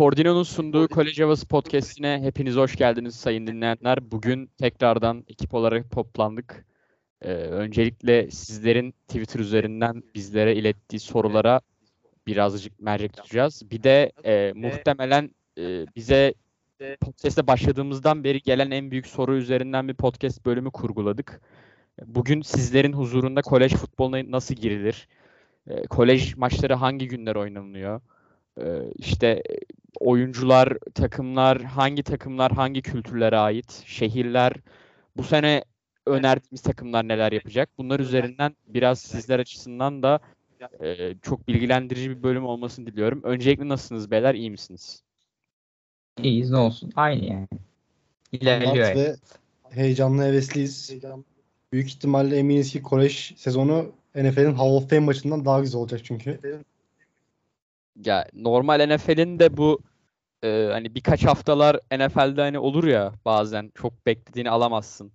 Reportino'nun sunduğu College Havası Podcast'ine hepiniz hoş geldiniz sayın dinleyenler. Bugün tekrardan ekip olarak toplandık. Ee, öncelikle sizlerin Twitter üzerinden bizlere ilettiği sorulara birazcık mercek tutacağız. Bir de e, muhtemelen e, bize podcast'e başladığımızdan beri gelen en büyük soru üzerinden bir podcast bölümü kurguladık. Bugün sizlerin huzurunda kolej futboluna nasıl girilir? E, kolej maçları hangi günler oynanıyor? E, işte oyuncular, takımlar, hangi takımlar hangi kültürlere ait? Şehirler bu sene önerdiğimiz takımlar neler yapacak? Bunlar üzerinden biraz sizler açısından da e, çok bilgilendirici bir bölüm olmasını diliyorum. Öncelikle nasılsınız beyler? İyi misiniz? İyiyiz ne olsun. Aynı yani. İlerliyor. Rahat ve heyecanlı hevesliyiz. Büyük ihtimalle eminiz ki kolej sezonu NFL'in Hall of Fame maçından daha güzel olacak çünkü. Ya normal NFL'in de bu e, hani birkaç haftalar NFL'de hani olur ya bazen çok beklediğini alamazsın.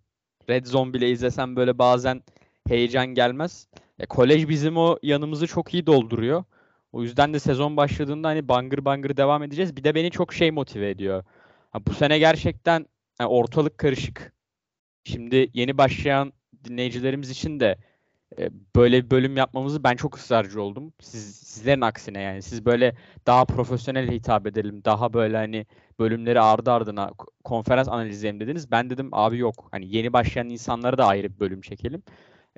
Red Zone bile izlesen böyle bazen heyecan gelmez. Ya, kolej bizim o yanımızı çok iyi dolduruyor. O yüzden de sezon başladığında hani bangır bangır devam edeceğiz. Bir de beni çok şey motive ediyor. Ha, bu sene gerçekten yani ortalık karışık. Şimdi yeni başlayan dinleyicilerimiz için de e, böyle bir bölüm yapmamızı ben çok ısrarcı oldum. Siz sizlerin aksine yani siz böyle daha profesyonel hitap edelim. Daha böyle hani bölümleri ardı ardına konferans analizleyelim dediniz. Ben dedim abi yok. Hani yeni başlayan insanlara da ayrı bir bölüm çekelim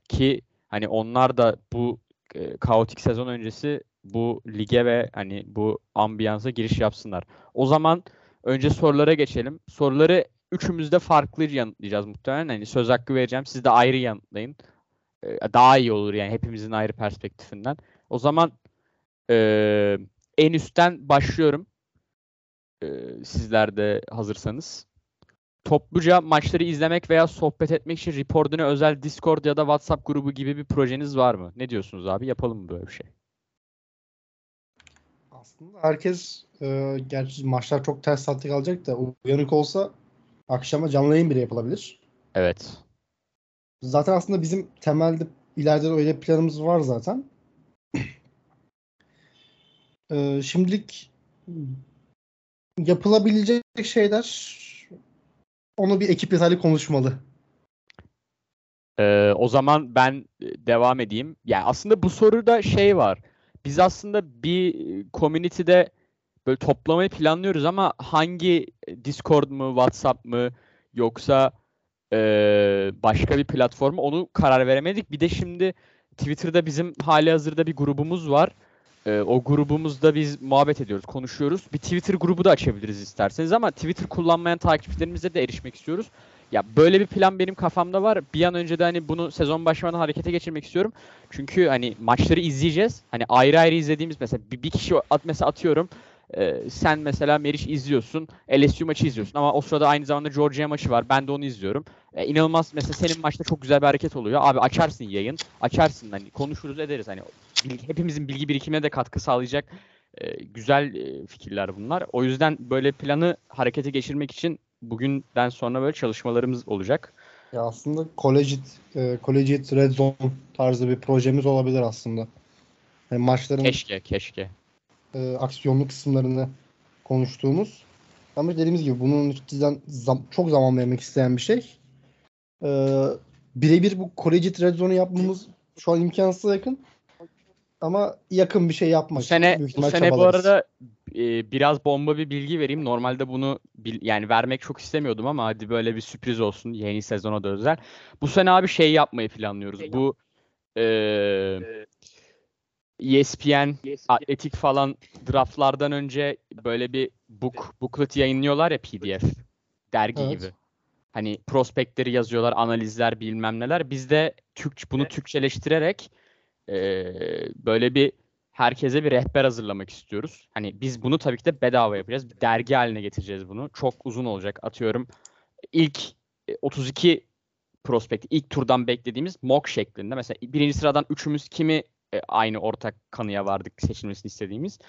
ki hani onlar da bu e, kaotik sezon öncesi bu lige ve hani bu ambiyansa giriş yapsınlar. O zaman önce sorulara geçelim. Soruları üçümüz de farklı yanıtlayacağız muhtemelen. Hani söz hakkı vereceğim. Siz de ayrı yanıtlayın. Ee, daha iyi olur yani hepimizin ayrı perspektifinden. O zaman e, en üstten başlıyorum. E, sizler de hazırsanız. Topluca maçları izlemek veya sohbet etmek için Report'una özel Discord ya da WhatsApp grubu gibi bir projeniz var mı? Ne diyorsunuz abi? Yapalım mı böyle bir şey? Aslında herkes e, gerçi maçlar çok ters saatte kalacak da uyanık olsa akşama canlı yayın bile yapılabilir. Evet. Zaten aslında bizim temelde ileride öyle planımız var zaten. e, şimdilik yapılabilecek şeyler onu bir ekip detaylı konuşmalı. Ee, o zaman ben devam edeyim. Yani aslında bu soruda şey var. Biz aslında bir community'de böyle toplamayı planlıyoruz ama hangi Discord mu, WhatsApp mı yoksa e, başka bir platform mu onu karar veremedik. Bir de şimdi Twitter'da bizim hali hazırda bir grubumuz var. E, o grubumuzda biz muhabbet ediyoruz, konuşuyoruz. Bir Twitter grubu da açabiliriz isterseniz ama Twitter kullanmayan takipçilerimize de erişmek istiyoruz. Ya böyle bir plan benim kafamda var. Bir an önce de hani bunu sezon başlamadan harekete geçirmek istiyorum. Çünkü hani maçları izleyeceğiz. Hani ayrı ayrı izlediğimiz mesela bir, bir kişi at mesela atıyorum. E, sen mesela Meriç izliyorsun. LSU maçı izliyorsun ama o sırada aynı zamanda Georgia maçı var. Ben de onu izliyorum. E, inanılmaz mesela senin maçta çok güzel bir hareket oluyor. Abi açarsın yayın. Açarsın hani konuşuruz ederiz hani bilgi, hepimizin bilgi birikimine de katkı sağlayacak e, güzel e, fikirler bunlar. O yüzden böyle planı harekete geçirmek için bugünden sonra böyle çalışmalarımız olacak. Ya aslında Collegiate, e, Collegiate Red Zone tarzı bir projemiz olabilir aslında. Yani maçların keşke keşke e, aksiyonlu kısımlarını konuştuğumuz. Ama dediğimiz gibi bunun cidden zam, çok zaman vermek isteyen bir şey. E, birebir bu Collegiate Red Zone'u yapmamız şu an imkansıza yakın. Ama yakın bir şey yapmak. Bu sene, bu sene bu arada e, biraz bomba bir bilgi vereyim. Normalde bunu bil, yani vermek çok istemiyordum ama hadi böyle bir sürpriz olsun yeni sezona da özel. Bu sene abi şey yapmayı planlıyoruz. Şey bu e, ESPN, Atletik falan draftlardan önce böyle bir book booklet yayınlıyorlar ya PDF. Dergi evet. gibi. Hani prospektleri yazıyorlar, analizler bilmem neler. Biz de Türk bunu. Türkçeleştirerek e, böyle bir herkese bir rehber hazırlamak istiyoruz. Hani biz bunu tabii ki de bedava yapacağız. Bir dergi haline getireceğiz bunu. Çok uzun olacak. Atıyorum ilk 32 prospekt ilk turdan beklediğimiz mock şeklinde. Mesela birinci sıradan üçümüz kimi e, aynı ortak kanıya vardık seçilmesini istediğimiz.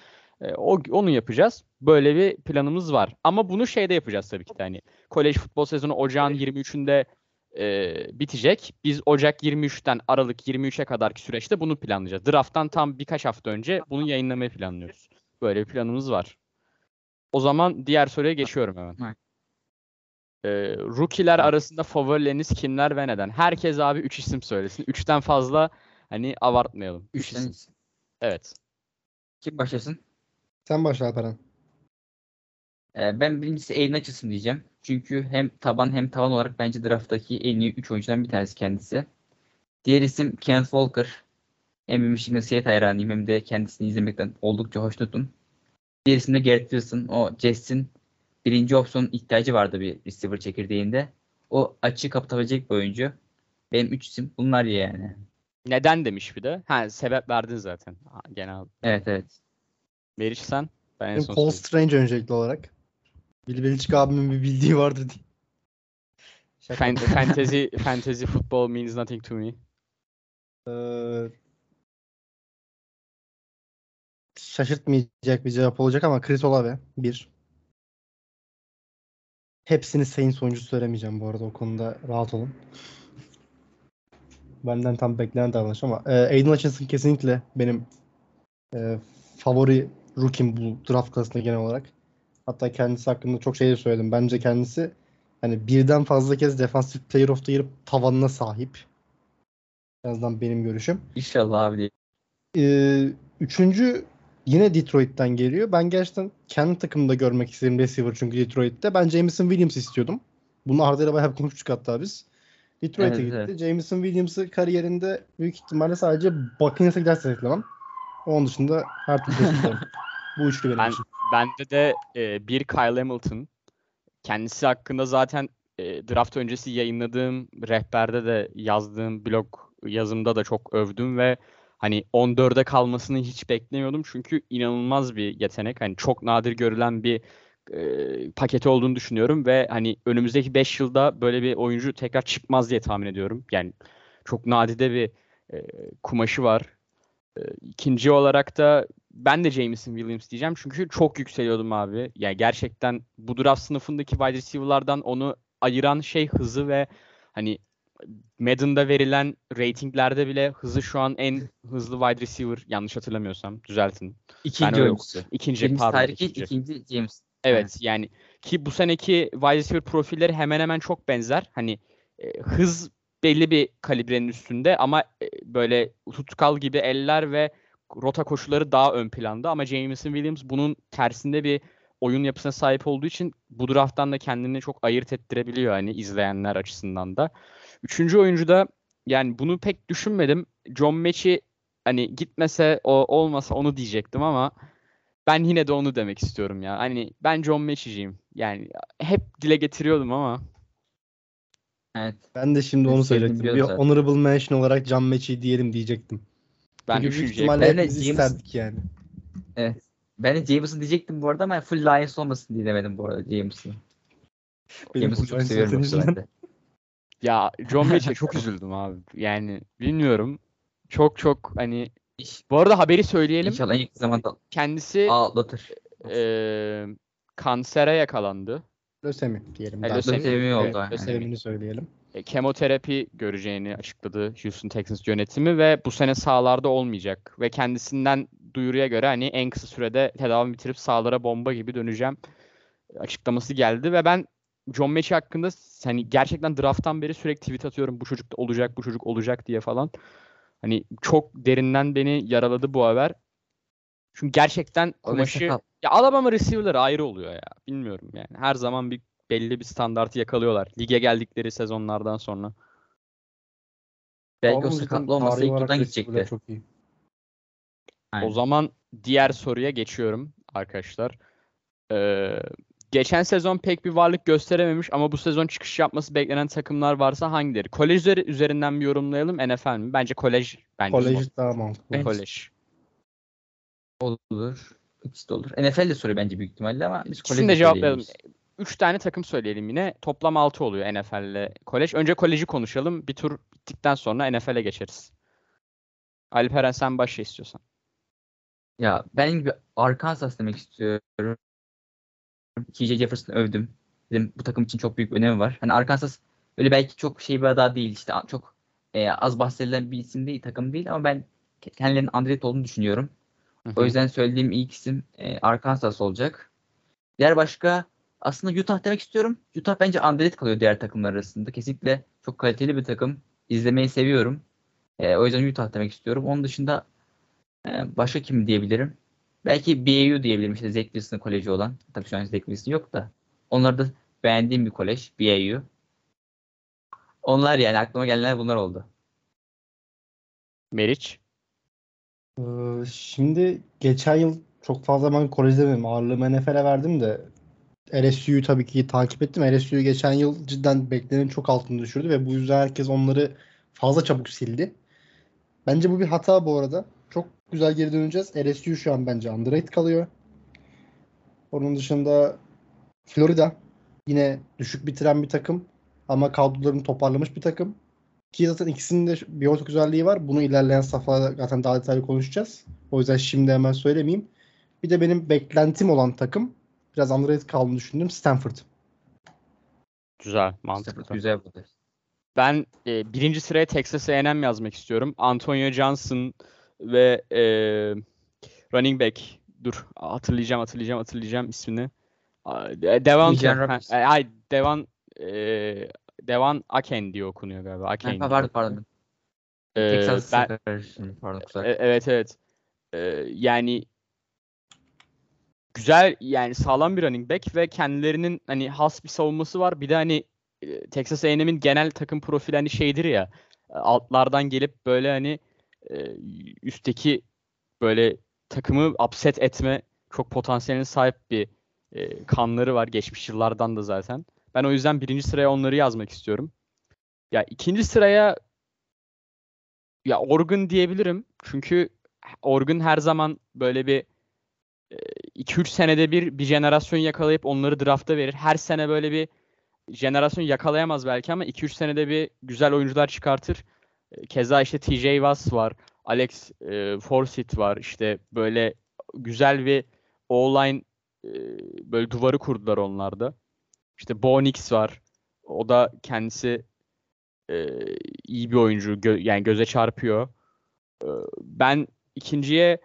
E, o onu yapacağız. Böyle bir planımız var. Ama bunu şeyde yapacağız tabii ki de hani kolej futbol sezonu ocağın 23'ünde e, bitecek. Biz Ocak 23'ten Aralık 23'e kadarki süreçte bunu planlayacağız. Draft'tan tam birkaç hafta önce bunu yayınlamayı planlıyoruz. Böyle bir planımız var. O zaman diğer soruya geçiyorum hemen. Ee, rookie'ler arasında favorileriniz kimler ve neden? Herkes abi 3 isim söylesin. 3'ten fazla hani abartmayalım. 3 Üç isim. Evet. Kim başlasın? Sen başla Alperen. Ee, ben birincisi Aiden Hutchinson diyeceğim. Çünkü hem taban hem tavan olarak bence drafttaki en iyi 3 oyuncudan bir tanesi kendisi. Diğer isim Kenneth Walker. Hem bir Michigan State hayranıyım hem de kendisini izlemekten oldukça hoşnutum. Diğer isim de Garrett Wilson. O Jets'in birinci opsiyon ihtiyacı vardı bir receiver çekirdeğinde. O açığı kapatabilecek bir oyuncu. Benim 3 isim bunlar yani. Neden demiş bir de. Ha sebep verdin zaten. Genel. Evet evet. Meriç sen? Ben en son söyleyeyim. Strange öncelikli olarak. Bill Belichick abimin bir bildiği vardır diye. Fan- fantasy, fantasy football means nothing to me. Ee, şaşırtmayacak bir cevap olacak ama Chris Olave bir. Hepsini Saints oyuncusu söylemeyeceğim bu arada o konuda rahat olun. Benden tam beklenen davranış ama e, Aiden Hutchinson kesinlikle benim e, favori rookie'm bu draft klasında genel olarak. Hatta kendisi hakkında çok şey söyledim. Bence kendisi hani birden fazla kez Defensive Player of the Year tavanına sahip. En azından benim görüşüm. İnşallah abi. Ee, üçüncü yine Detroit'ten geliyor. Ben gerçekten kendi takımda görmek istedim receiver çünkü Detroit'te. Ben Jameson Williams istiyordum. Bunu Arda ile bayağı konuştuk hatta biz. Detroit'e Evet, gitti. evet. Jameson Williams'ı kariyerinde büyük ihtimalle sadece Buccaneers'a giderse reklamam. Onun dışında her türlü. Bu üçlü benim Ben- için. Bende de e, bir Kyle Hamilton. Kendisi hakkında zaten e, draft öncesi yayınladığım rehberde de yazdığım blog yazımda da çok övdüm ve hani 14'e kalmasını hiç beklemiyordum. Çünkü inanılmaz bir yetenek. Hani çok nadir görülen bir e, paketi olduğunu düşünüyorum ve hani önümüzdeki 5 yılda böyle bir oyuncu tekrar çıkmaz diye tahmin ediyorum. Yani çok nadide bir e, kumaşı var. E, ikinci olarak da ben de Jameson Williams diyeceğim çünkü çok yükseliyordum abi. Yani gerçekten bu draft sınıfındaki wide receiver'lardan onu ayıran şey hızı ve hani Madden'da verilen ratinglerde bile hızı şu an en hızlı wide receiver yanlış hatırlamıyorsam düzeltin. İkinci öyle oyuncusu. İkinci Birincisi pardon Tyreek ikinci. ikinci James. Evet yani ki bu seneki wide receiver profilleri hemen hemen çok benzer. Hani e, hız belli bir kalibrenin üstünde ama e, böyle tutkal gibi eller ve rota koşuları daha ön planda ama Jameson Williams bunun tersinde bir oyun yapısına sahip olduğu için bu drafttan da kendini çok ayırt ettirebiliyor hani izleyenler açısından da. Üçüncü oyuncu da yani bunu pek düşünmedim. John Mechie hani gitmese o olmasa onu diyecektim ama ben yine de onu demek istiyorum ya. Hani ben John Mechie'ciyim. Yani hep dile getiriyordum ama Evet. Ben de şimdi onu söyleyecektim. Bir zaten. honorable mention olarak Can Mechie diyelim diyecektim. ben Çünkü büyük ihtimalle Ben de hepimiz James- isterdik yani. Evet. Ben de James'ın diyecektim bu arada ama full Lions olmasın diye demedim bu arada James'ı. Benim James'ı çok seviyorum ben de. Ya John Mechie'ye çok üzüldüm abi. Yani bilmiyorum. Çok çok hani bu arada haberi söyleyelim. İnşallah en yakın zamanda Kendisi atlatır. eee, kansere yakalandı. Lösemi diyelim. E, daha lösemi. Lösemi oldu. Evet, yani. Lösemini söyleyelim. E, kemoterapi göreceğini açıkladı Houston Texans yönetimi ve bu sene sahalarda olmayacak. Ve kendisinden duyuruya göre hani en kısa sürede tedavi bitirip sahalara bomba gibi döneceğim açıklaması geldi ve ben John Mechie hakkında hani gerçekten drafttan beri sürekli tweet atıyorum bu çocuk da olacak bu çocuk olacak diye falan. Hani çok derinden beni yaraladı bu haber. Çünkü gerçekten kumaşı ya Alabama receiver'ları ayrı oluyor ya. Bilmiyorum yani. Her zaman bir belli bir standartı yakalıyorlar. Lige geldikleri sezonlardan sonra. Belki o sakatlı olmasa ilk turdan gidecekti. Çok iyi. Aynen. O zaman diğer soruya geçiyorum arkadaşlar. Ee, geçen sezon pek bir varlık gösterememiş ama bu sezon çıkış yapması beklenen takımlar varsa hangileri? Kolej üzeri- üzerinden bir yorumlayalım NFL mi? Bence kolej. Bence Kolej daha mantıklı. Kolej. Olur. İkisi de olur. NFL de soruyor bence büyük ihtimalle ama biz İkisini de cevaplayalım. söyleyebiliriz. Üç tane takım söyleyelim yine. Toplam 6 oluyor NFL ile kolej. Önce koleji konuşalım. Bir tur bittikten sonra NFL'e geçeriz. Alperen sen başla istiyorsan. Ya ben gibi Arkansas demek istiyorum. KJ Jefferson'ı övdüm. Dedim bu takım için çok büyük önemi var. Hani Arkansas öyle belki çok şey bir ada değil işte çok e, az bahsedilen bir isim değil takım değil ama ben kendilerinin underrated olduğunu düşünüyorum. Hı O hı. yüzden söylediğim ilk isim e, Arkansas olacak. Diğer başka aslında Utah demek istiyorum. Utah bence underrated kalıyor diğer takımlar arasında. Kesinlikle çok kaliteli bir takım. İzlemeyi seviyorum. Ee, o yüzden Utah demek istiyorum. Onun dışında e, başka kim diyebilirim? Belki BYU diyebilirim. İşte Zach Wilson'ın koleji olan. Tabii şu an Zach Wilson yok da. Onlar da beğendiğim bir kolej. BYU. Onlar yani aklıma gelenler bunlar oldu. Meriç. Ee, şimdi geçen yıl çok fazla ben Kore izlemedim. Ağırlığımı NFL'e verdim de LSU'yu tabii ki takip ettim. LSU geçen yıl cidden beklenenin çok altını düşürdü ve bu yüzden herkes onları fazla çabuk sildi. Bence bu bir hata bu arada. Çok güzel geri döneceğiz. LSU şu an bence underrated kalıyor. Onun dışında Florida yine düşük bitiren bir takım ama kadrolarını toparlamış bir takım. Ki zaten ikisinin de bir ortak özelliği var. Bunu ilerleyen safhalarda zaten daha detaylı konuşacağız. O yüzden şimdi hemen söylemeyeyim. Bir de benim beklentim olan takım biraz underrated kaldığını düşündüm. Stanford. Güzel, Stanford mantıklı. güzel bu. Ben e, birinci sıraya Texas A&M yazmak istiyorum. Antonio Johnson ve e, running back. Dur hatırlayacağım hatırlayacağım hatırlayacağım ismini. Devan ay Devan e, Devan Aken diye okunuyor galiba. Aken. Ha, pardon pardon. E, Texas ben- pardon kusura E- Evet evet. E, yani güzel yani sağlam bir running back ve kendilerinin hani has bir savunması var. Bir de hani Texas A&M'in genel takım profili hani şeydir ya altlardan gelip böyle hani e, üstteki böyle takımı upset etme çok potansiyeline sahip bir e, kanları var geçmiş yıllardan da zaten. Ben o yüzden birinci sıraya onları yazmak istiyorum. Ya ikinci sıraya ya Oregon diyebilirim. Çünkü Oregon her zaman böyle bir 2-3 senede bir bir jenerasyon yakalayıp onları drafta verir. Her sene böyle bir jenerasyon yakalayamaz belki ama 2-3 senede bir güzel oyuncular çıkartır. E, Keza işte TJ Watt var. Alex e, Forsyth var. İşte böyle güzel bir O-line e, böyle duvarı kurdular onlarda. İşte Bo Nix var. O da kendisi e, iyi bir oyuncu. Gö- yani göze çarpıyor. E, ben ikinciye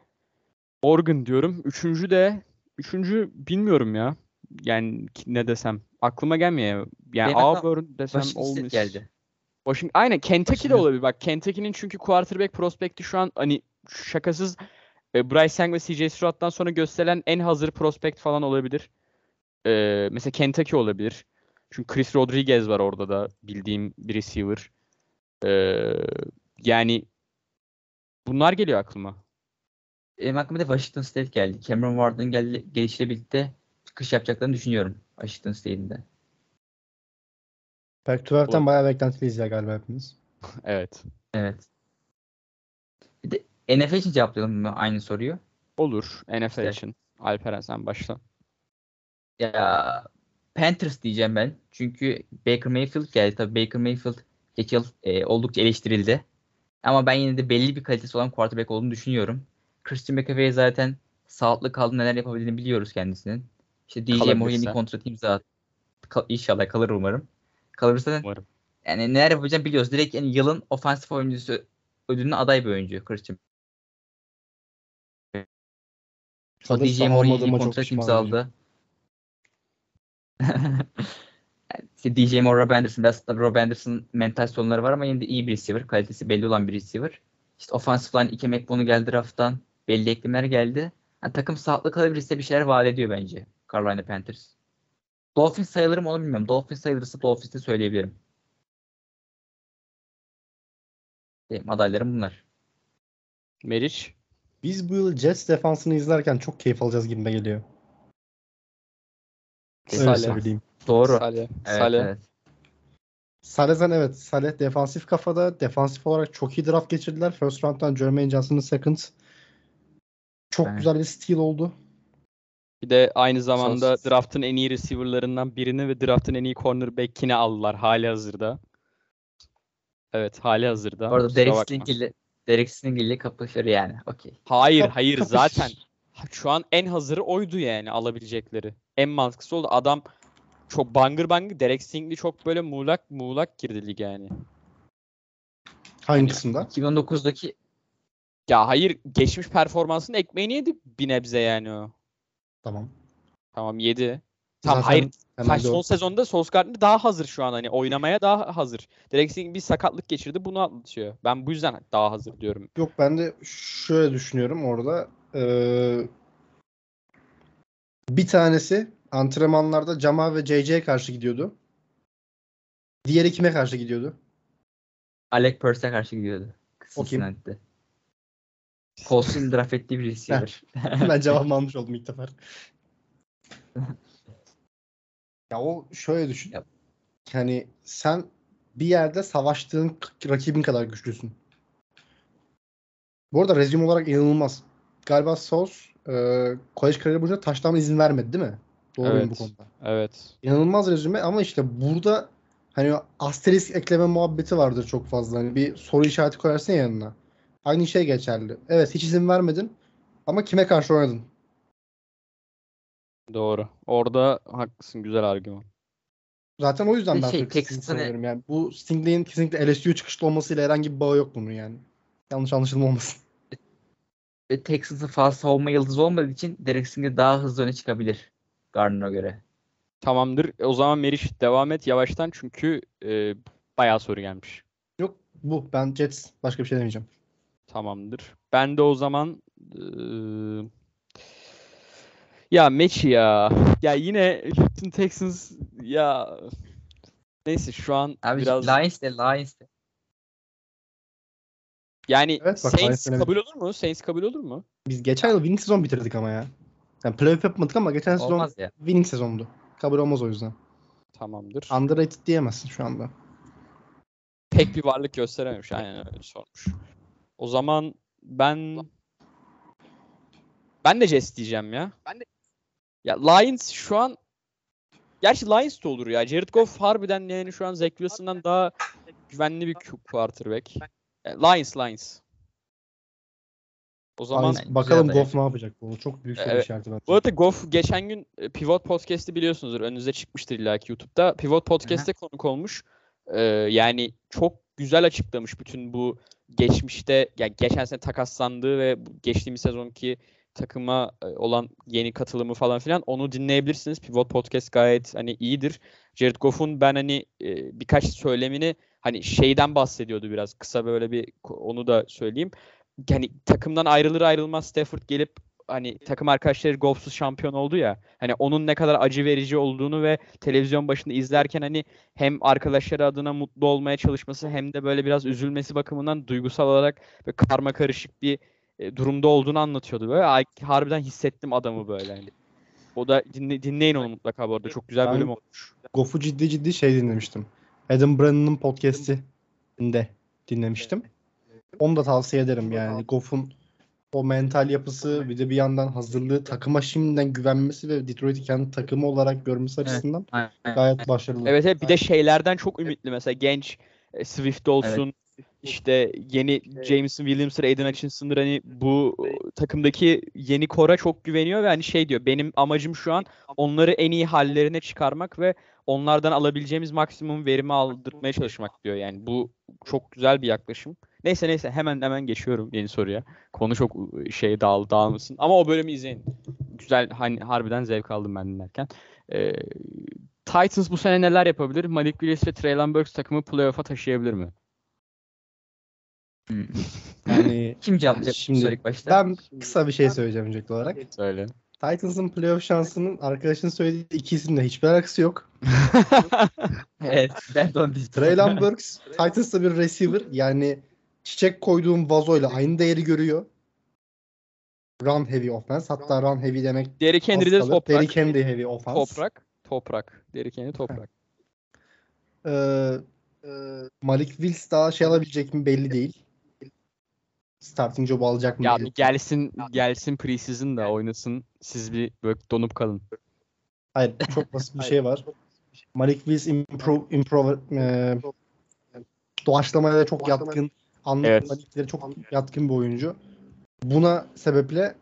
Oregon diyorum. Üçüncü de üçüncü bilmiyorum ya. Yani ne desem. Aklıma gelmiyor. Yani Auburn desem Miss. geldi. Washington, aynen Kentucky de olabilir. Bak Kentucky'nin çünkü quarterback prospekti şu an hani şakasız e, Bryce Young ve CJ Stroud'dan sonra gösterilen en hazır prospekt falan olabilir. E, mesela Kentucky olabilir. Çünkü Chris Rodriguez var orada da bildiğim bir receiver. E, yani bunlar geliyor aklıma. Benim aklıma da Washington State geldi. Cameron Ward'ın gel gelişiyle birlikte çıkış yapacaklarını düşünüyorum Washington State'in de. Pac-12'den Doğru. bayağı beklentiliyiz ya galiba hepimiz. Evet. Evet. Bir de NFL için cevaplayalım mı aynı soruyu? Olur. NFL İşte. için. Alperen sen başla. Ya Panthers diyeceğim ben. Çünkü Baker Mayfield geldi. Tabii Baker Mayfield geçen yıl e, oldukça eleştirildi. Ama ben yine de belli bir kalitesi olan quarterback olduğunu düşünüyorum. Christian McAfee zaten sağlıklı kaldı neler yapabildiğini biliyoruz kendisinin. İşte DJ Moore Kalabilirse. yeni kontrat imza attı. Kal- İnşallah kalır umarım. Kalırsa da Umarım. yani neler yapacağını biliyoruz. Direkt yani yılın ofansif oyuncusu ödülüne aday bir oyuncu Christian. O DJ çok kontrat imzaladı. İşte DJ Moore, Rob Anderson, biraz Rob Anderson'ın mental sorunları var ama yine de iyi bir receiver. Kalitesi belli olan bir receiver. İşte offensive line Ike McBone'u geldi draft'tan. Belli eklemeler geldi. Yani takım sağlıklı kalabilirse bir şeyler vaat ediyor bence. Carolina Panthers. Dolphins sayılır mı onu bilmiyorum. Dolphins sayılırsa Dolphins'i söyleyebilirim. Benim adaylarım bunlar. Meriç. Biz bu yıl Jets defansını izlerken çok keyif alacağız gibime geliyor. Öyle Saleh. söyleyeyim. Doğru. Saleh. Evet, Saleh. evet. Saleh'den evet. Saleh defansif kafada. Defansif olarak çok iyi draft geçirdiler. First round'dan Jermaine Johnson'ın second. Çok Evet. güzel bir steal oldu. Bir de aynı zamanda Sağ- draft'ın en iyi receiver'larından birini ve draft'ın en iyi cornerback'ini aldılar hali hazırda. Evet, hali hazırda. Orada Derek. Stingley Derek Stingley kapışır yani. Okey. Hayır, Kap- hayır kapış. zaten şu an en hazırı oydu yani alabilecekleri. En mantıklısı oldu. Adam çok bangır bangır Derek Stingley çok böyle muğlak muğlak girdi lige yani. Hangi kısımda? 2019'daki Ya hayır geçmiş performansının ekmeğini yedi bir nebze yani o. Tamam. Tamam 7. Tamam Zaten hayır. Kaç son sezonda Solskjaer daha hazır şu an hani oynamaya daha hazır. Direkt bir sakatlık geçirdi bunu atlatıyor. Ben bu yüzden daha hazır diyorum. Yok ben de şöyle düşünüyorum orada. Ee, bir tanesi antrenmanlarda Jamal ve JJ'ye karşı gidiyordu. Diğeri kime karşı gidiyordu? Alec Purse'e karşı gidiyordu. O kim? Colts'un draft ettiği bir receiver. ben cevabımı almış oldum ilk defa. ya o şöyle düşün. Yap. Yani sen bir yerde savaştığın rakibin kadar güçlüsün. Bu arada rezüm olarak inanılmaz. Galiba Sos e, kolej kariyeri boyunca taştan izin vermedi değil mi? Doğruyum Evet. bu konuda. Evet. İnanılmaz rezüme ama işte burada hani asterisk ekleme muhabbeti vardır çok fazla. Hani bir soru işareti koyarsın ya yanına. Aynı şey geçerli. Evet hiç izin vermedin ama kime karşı oynadın? Doğru. Orada haklısın güzel argüman. Zaten o yüzden Bir ben şey, Sting Texas'ın- sanıyorum yani. Bu Stingley'in kesinlikle LSU çıkışlı olmasıyla herhangi bir bağı yok bunun yani. Yanlış anlaşılma olmasın. Ve Texans'ın fazla savunma yıldızı olmadığı için Derek Stingley daha hızlı öne çıkabilir. Gardner'a göre. Tamamdır. E, O zaman Meriç devam et yavaştan çünkü e, bayağı soru gelmiş. Yok bu. Ben Jets. Başka bir şey demeyeceğim. Tamamdır. Ben de o zaman eee, ya Mechie ya. Ya yine Houston Texans ya neyse şu an Abi biraz Lions de Lions de. yani Evet, bak, Saints Lions kabul olur mu? Saints kabul olur mu? Biz geçen yıl winning sezon bitirdik ama ya. Yani playoff yapmadık ama geçen sezon Olmaz ya. winning sezondu. Kabul olmaz o yüzden. Tamamdır. Underrated diyemezsin şu anda. Pek bir varlık gösterememiş. Aynen öyle sormuş. O zaman ben ben de Jets diyeceğim ya. Ben de ya Lions şu an Gerçi Lions da olur ya. Jared Goff harbiden yani şu an Zach Wilson'dan daha güvenli bir quarterback. Ya, Lions, Lions. O zaman Ay, bakalım Goff ne yapacak bu. Çok büyük soru Evet. işareti bence. bu arada Goff geçen gün e, Pivot Podcast'i biliyorsunuzdur. Önünüze çıkmıştır illa ki YouTube'da. Pivot Podcast'te konuk olmuş. Ee, yani çok güzel açıklamış bütün bu geçmişte yani geçen sene takaslandığı ve geçtiğimiz sezonki takıma e, olan yeni katılımı falan filan onu dinleyebilirsiniz. Pivot Podcast gayet hani iyidir. Jared Goff'un ben hani e, birkaç söylemini hani şeyden bahsediyordu biraz kısa böyle bir onu da söyleyeyim. Yani takımdan ayrılır ayrılmaz Stafford gelip hani takım arkadaşları Goff'suz şampiyon oldu ya. Hani onun ne kadar acı verici olduğunu ve televizyon başında izlerken hani hem arkadaşları adına mutlu olmaya çalışması hem de böyle biraz üzülmesi bakımından duygusal olarak ve karma karışık bir e, durumda olduğunu anlatıyordu böyle. Harbiden hissettim adamı böyle hani. O da dinle- dinleyin onu mutlaka bu arada. Çok güzel Ben- bölüm olmuş. Goff'u ciddi ciddi şey dinlemiştim. Adam Brennan'ın podcast'inde dinlemiştim. Onu da tavsiye ederim yani. Goff'un o mental yapısı bir de bir yandan hazırlığı takıma şimdiden güvenmesi ve Detroit'i kendi takımı olarak görmesi açısından Aynen. gayet başarılı. Evet evet bir de şeylerden çok ümitli mesela genç e, Swift olsun işte yeni Jameson Williams'dır, Aiden Hutchinson'dır hani bu takımdaki yeni kora çok güveniyor ve hani şey diyor benim amacım şu an onları en iyi hallerine çıkarmak ve onlardan alabileceğimiz maksimum verimi aldırmaya çalışmak diyor. Yani bu çok güzel bir yaklaşım. Neyse neyse hemen hemen geçiyorum yeni soruya. Konu çok e, şey dağıl dağılmasın. Ama o bölümü izleyin. Güzel hani harbiden zevk aldım ben dinlerken. Ee, Titans bu sene neler yapabilir? Malik Willis ve Traylon Burks takımı playoff'a taşıyabilir mi? Hmm. Yani Kim cevaplayacak Şimdi Şimdi, ilk başta? ben kısa bir şey söyleyeceğim öncelikli olarak. Söyle. Titans'ın playoff şansının arkadaşın söylediği iki isimle hiçbir alakası yok. Evet. Ben de onu diyeceğim. Traylon Burks Titans'ta bir receiver. Yani çiçek koyduğum vazoyla aynı değeri görüyor. Run heavy offense. Hatta run heavy demek Derrick Henry de kalır. toprak. Derrick Henry heavy offense. Toprak. Toprak. Derrick Henry toprak. Ee, e, Malik Wills daha şey alabilecek mi belli değil. Starting job alacak mı? Ya bir gelsin gelsin preseason da oynasın. Siz bir böyle donup kalın. Hayır, çok basit bir şey var. Malik Wills improve, improve e, doğaçlamaya da çok yatkın. Anlık Evet. çok yatkın bir oyuncu. Buna sebeple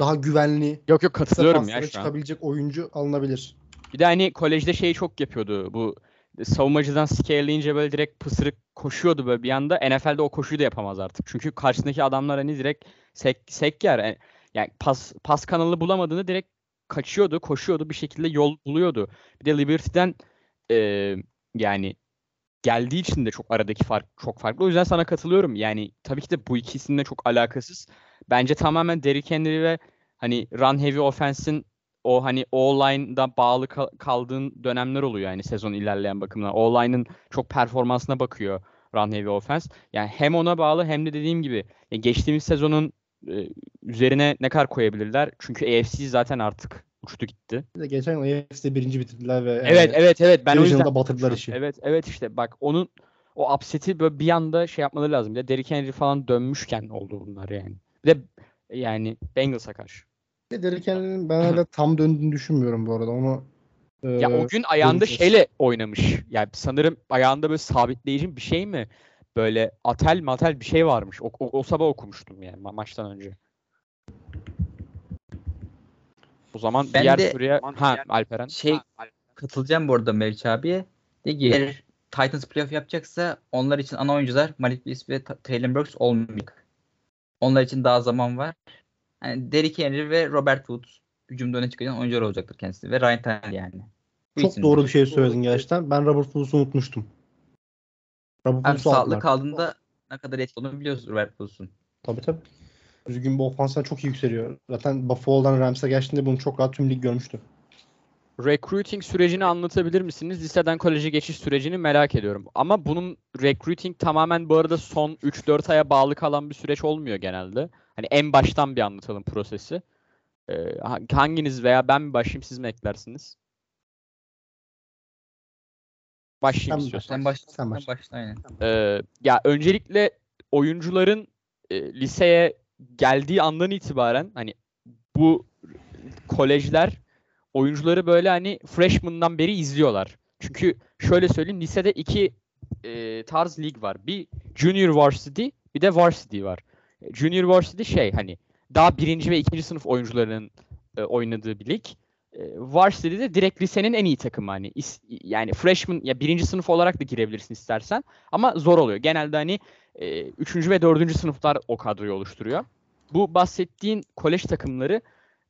daha güvenli, Yok yok katılıyorum ya şu an. çıkabilecek oyuncu alınabilir. Bir de hani kolejde şeyi çok yapıyordu. Bu savunmacıdan scale'leyince böyle direkt pısırık koşuyordu böyle bir anda. NFL'de o koşuyu da yapamaz artık. Çünkü karşısındaki adamlar hani direkt sek, sek yer. Yani- Yani pas pas kanalı bulamadığını direkt kaçıyordu, koşuyordu, bir şekilde yol buluyordu. Bir de Liberty'den e, yani geldiği için de çok aradaki fark çok farklı. O yüzden sana katılıyorum. Yani tabii ki de bu ikisinin de çok alakasız. Bence tamamen Derrick Henry ve hani run heavy offense'in o hani O-line'da bağlı kal- kaldığın dönemler oluyor yani sezon ilerleyen bakımdan. O-line'ın çok performansına bakıyor run heavy offense. Yani hem ona bağlı hem de dediğim gibi geçtiğimiz sezonun e, üzerine ne kadar koyabilirler? Çünkü AFC zaten artık uçtu gitti. Geçen yıl AFC'de birinci bitirdiler ve Evet evet evet ben o yüzden batırdılar işi. Evet evet işte bak onun o upset'i böyle bir anda şey yapmaları lazım. Bir de Derrick Henry falan dönmüşken oldu bunlar yani. Bir de yani Bengals'a karşı. Bir de Derrick Henry'nin ben hala tam döndüğünü düşünmüyorum bu arada. Onu Ya e, o gün ayağında şeyle oynamış. Yani sanırım ayağında böyle sabitleyici bir şey mi? Böyle atel matel bir şey varmış. O, o, o sabah okumuştum yani ma- maçtan önce. O zaman Ben diğer de- soruya ha Alperen. Şey katılacağım bu arada Meriç abiye. De ki eğer Titans playoff yapacaksa onlar için ana oyuncular Malik Willis ve Traylon Burks olmayacak. Onlar için daha zaman var. Yani Derrick Henry ve Robert Woods hücumda öne çıkan oyuncular olacaktır kendisi ve Ryan Tannehill yani. Bu Çok doğru bir şey söyledin gerçekten. Ben Robert Woods'u unutmuştum. Robert Woods'u sağlıklı kaldığında ne kadar etkili olduğunu biliyoruz Robert Woods'un. Tabii tabii. Düzgün bir ofanstan çok iyi yükseliyor. Zaten Buffalo'dan Rams'e geçtiğinde bunu çok rahat tüm lig görmüştü. Recruiting sürecini anlatabilir misiniz? Liseden koleje geçiş sürecini merak ediyorum. Ama bunun recruiting tamamen bu arada son 3-4 aya bağlı kalan bir süreç olmuyor genelde. Hani en baştan bir anlatalım prosesi. Ee, ha- hanginiz veya ben mi başlayayım siz mi eklersiniz? Başlayayım Sen istiyorsan. Sen başla. Sen Sen başla. başla aynen. Ee, ya öncelikle oyuncuların e, liseye geldiği andan itibaren hani bu kolejler oyuncuları böyle hani freshman'dan beri izliyorlar. Çünkü şöyle söyleyeyim lisede iki e, tarz lig var. Bir junior varsity bir de varsity var. Junior varsity şey hani daha birinci ve ikinci sınıf oyuncuların e, oynadığı bir lig. E, Varsity'de direkt lisenin en iyi takımı hani is- yani freshman ya birinci sınıf olarak da girebilirsin istersen ama zor oluyor. Genelde hani e, üçüncü ve dördüncü sınıflar o kadroyu oluşturuyor. Bu bahsettiğin kolej takımları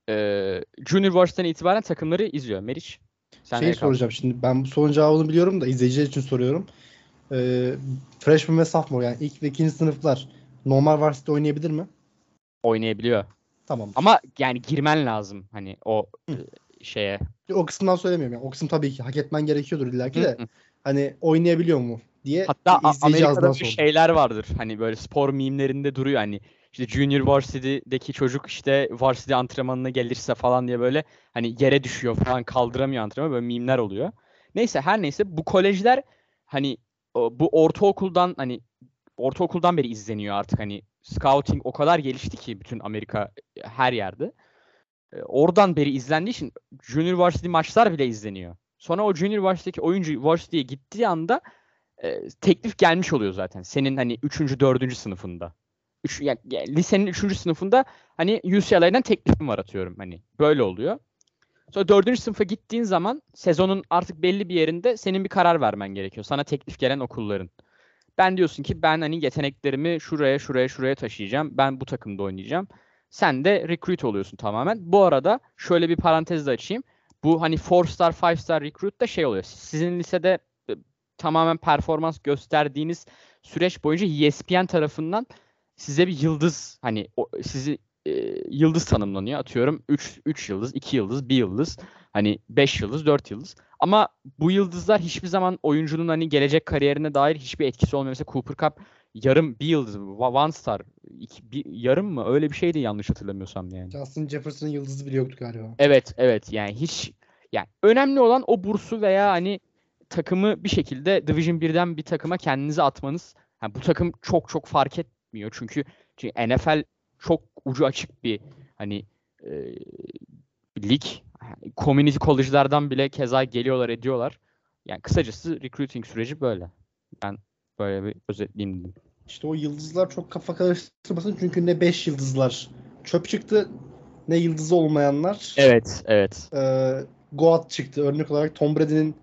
e, Junior Varsity'den itibaren takımları izliyor. Meriç sen Şeyi soracağım şimdi. Ben bu sorunun cevabını biliyorum da izleyiciler için soruyorum. Ee, freshman ve sophomore yani ilk ve ikinci sınıflar normal varsity oynayabilir mi? Oynayabiliyor. Tamam. Ama yani girmen lazım hani o Hı. e, şeye. O kısımdan söylemiyorum. Yani. O kısım tabii ki hak etmen gerekiyordur illaki Hı de. hı. Hani oynayabiliyor mu diye Hatta bir Amerika'da sordum. şeyler vardır. Hani böyle spor mimlerinde duruyor hani işte Junior Varsity'deki çocuk işte Varsity antrenmanına gelirse falan diye böyle hani yere düşüyor falan kaldıramıyor antrenmanı böyle mimler oluyor. Neyse her neyse bu kolejler hani bu ortaokuldan hani ortaokuldan beri izleniyor artık hani scouting o kadar gelişti ki bütün Amerika e, her yerde. E, Oradan beri izlendiği için Junior Varsity maçlar bile izleniyor. Sonra o Junior Varsity'deki oyuncu Varsity'ye gittiği anda e, teklif gelmiş oluyor zaten. Senin hani 3. 4. sınıfında. Üç, yani, yani lisenin 3. sınıfında hani UCLA'dan teklifim var atıyorum hani. Böyle oluyor. Sonra 4. sınıfa gittiğin zaman sezonun artık belli bir yerinde senin bir karar vermen gerekiyor. Sana teklif gelen okulların. Ben diyorsun ki ben hani yeteneklerimi şuraya şuraya şuraya taşıyacağım. Ben bu takımda oynayacağım. Sen de recruit oluyorsun tamamen. Bu arada şöyle bir parantez de açayım. Bu hani 4 star 5 star recruit da şey oluyor. Sizin lisede tamamen performans gösterdiğiniz süreç boyunca ESPN tarafından size bir yıldız hani o, sizi e, yıldız tanımlanıyor. Atıyorum 3 3 yıldız, 2 yıldız, 1 yıldız, hani 5 yıldız, 4 yıldız. Ama bu yıldızlar hiçbir zaman oyuncunun hani gelecek kariyerine dair hiçbir etkisi olmuyor. Mesela Cooper Cup yarım bir yıldız, one star, iki, bir, yarım mı? Öyle bir şeydi yanlış hatırlamıyorsam yani. Justin Jefferson'ın yıldızı bile yoktu galiba. Evet, evet. Yani hiç yani önemli olan o bursu veya hani takımı bir şekilde Division 1'den bir takıma kendinizi atmanız. Yani bu takım çok çok fark etmiyor. Çünkü, çünkü NFL çok ucu açık bir hani e, lig. Community college'lardan bile keza geliyorlar, ediyorlar. Yani kısacası recruiting süreci böyle. Ben böyle bir özetleyeyim dedim. İşte o yıldızlar çok kafa karıştırmasın çünkü ne 5 yıldızlar çöp çıktı ne yıldızı olmayanlar Evet, evet. e, Goat çıktı. Örnek olarak Tom Brady'nin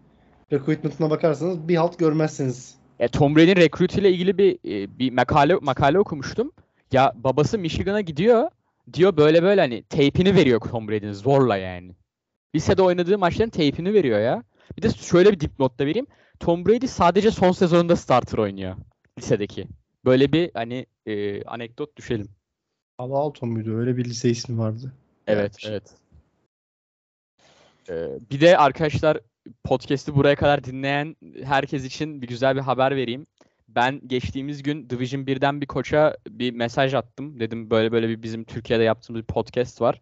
recruitment'ına bakarsanız bir halt görmezsiniz. E, Tom Brady'nin recruit ile ilgili bir e, bir makale makale okumuştum. Ya babası Michigan'a gidiyor. Diyor böyle böyle hani teypini veriyor Tom Brady'nin zorla yani. lisede oynadığı maçların teypini veriyor ya. Bir de şöyle bir dipnot da vereyim. Tom Brady sadece son sezonunda starter oynuyor lisedeki. Böyle bir hani e, anekdot düşelim. Palo Alto muydu? Öyle bir lise ismi vardı. Evet, şey. evet. Ee, bir de arkadaşlar podcast'i buraya kadar dinleyen herkes için bir güzel bir haber vereyim. Ben geçtiğimiz gün Division 1'den bir koça bir mesaj attım. Dedim böyle böyle bir bizim Türkiye'de yaptığımız bir podcast var.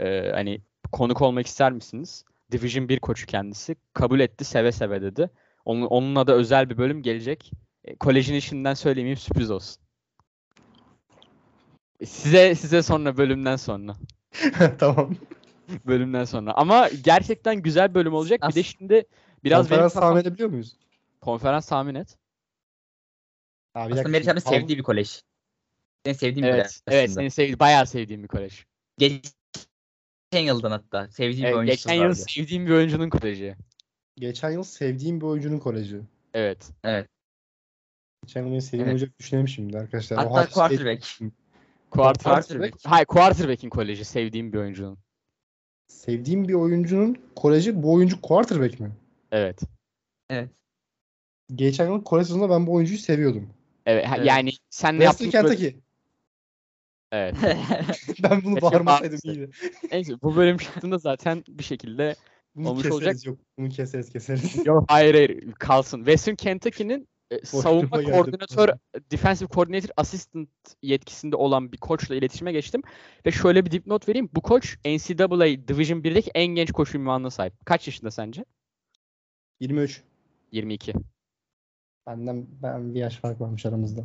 Ee, hani konuk olmak ister misiniz? Division 1 koçu kendisi. Kabul etti seve seve dedi. Onun, onunla da özel bir bölüm gelecek. E, kolejin işinden söylemeyeyim sürpriz olsun. Size size sonra bölümden sonra tamam. bölümden sonra. Ama gerçekten güzel bölüm olacak. Bir de şimdi biraz benim Konferans kafam- tahmin edebiliyor muyuz? konferans tahmin et. Ha, bir Aslında Meriç abi sevdiği bir kolej. Senin sevdiğin bir Evet, kolej evet senin sevdiğin, bayağı sevdiğim bir kolej. Geçen yıldan hatta. Sevdiğim bir Evet, oyuncu geçen yıl vardı. sevdiğim bir oyuncunun koleji. Geçen yıl sevdiğim bir oyuncunun koleji. Evet. Evet. Geçen yıl benim sevdiğim Evet. oyuncu düşünelim şimdi arkadaşlar. Hatta quarterback. Quarter, Quarterback. Hayır, quarterback'in koleji sevdiğim bir oyuncunun. Sevdiğim bir oyuncunun koleji bu oyuncu quarterback mi? Evet. Evet. Geçen yıl Kore sezonunda ben bu oyuncuyu seviyordum. Evet, Evet. yani sen ne yaptın? Kentucky. Evet. Ben bunu bağırmasaydım iyiydi. Neyse bu bölüm çıktığında zaten bir şekilde Bunu Olmuş keseriz olacak. yok. Bunu keseriz keseriz. Yok hayır hayır kalsın. Western Kentucky'nin e, savunma koordinatör, defensive coordinator assistant yetkisinde olan bir koçla iletişime geçtim. Ve şöyle bir dipnot vereyim. Bu koç NCAA Division 1'deki en genç koç ünvanına sahip. Kaç yaşında sence? 23. 22. Benden ben bir yaş fark varmış aramızda.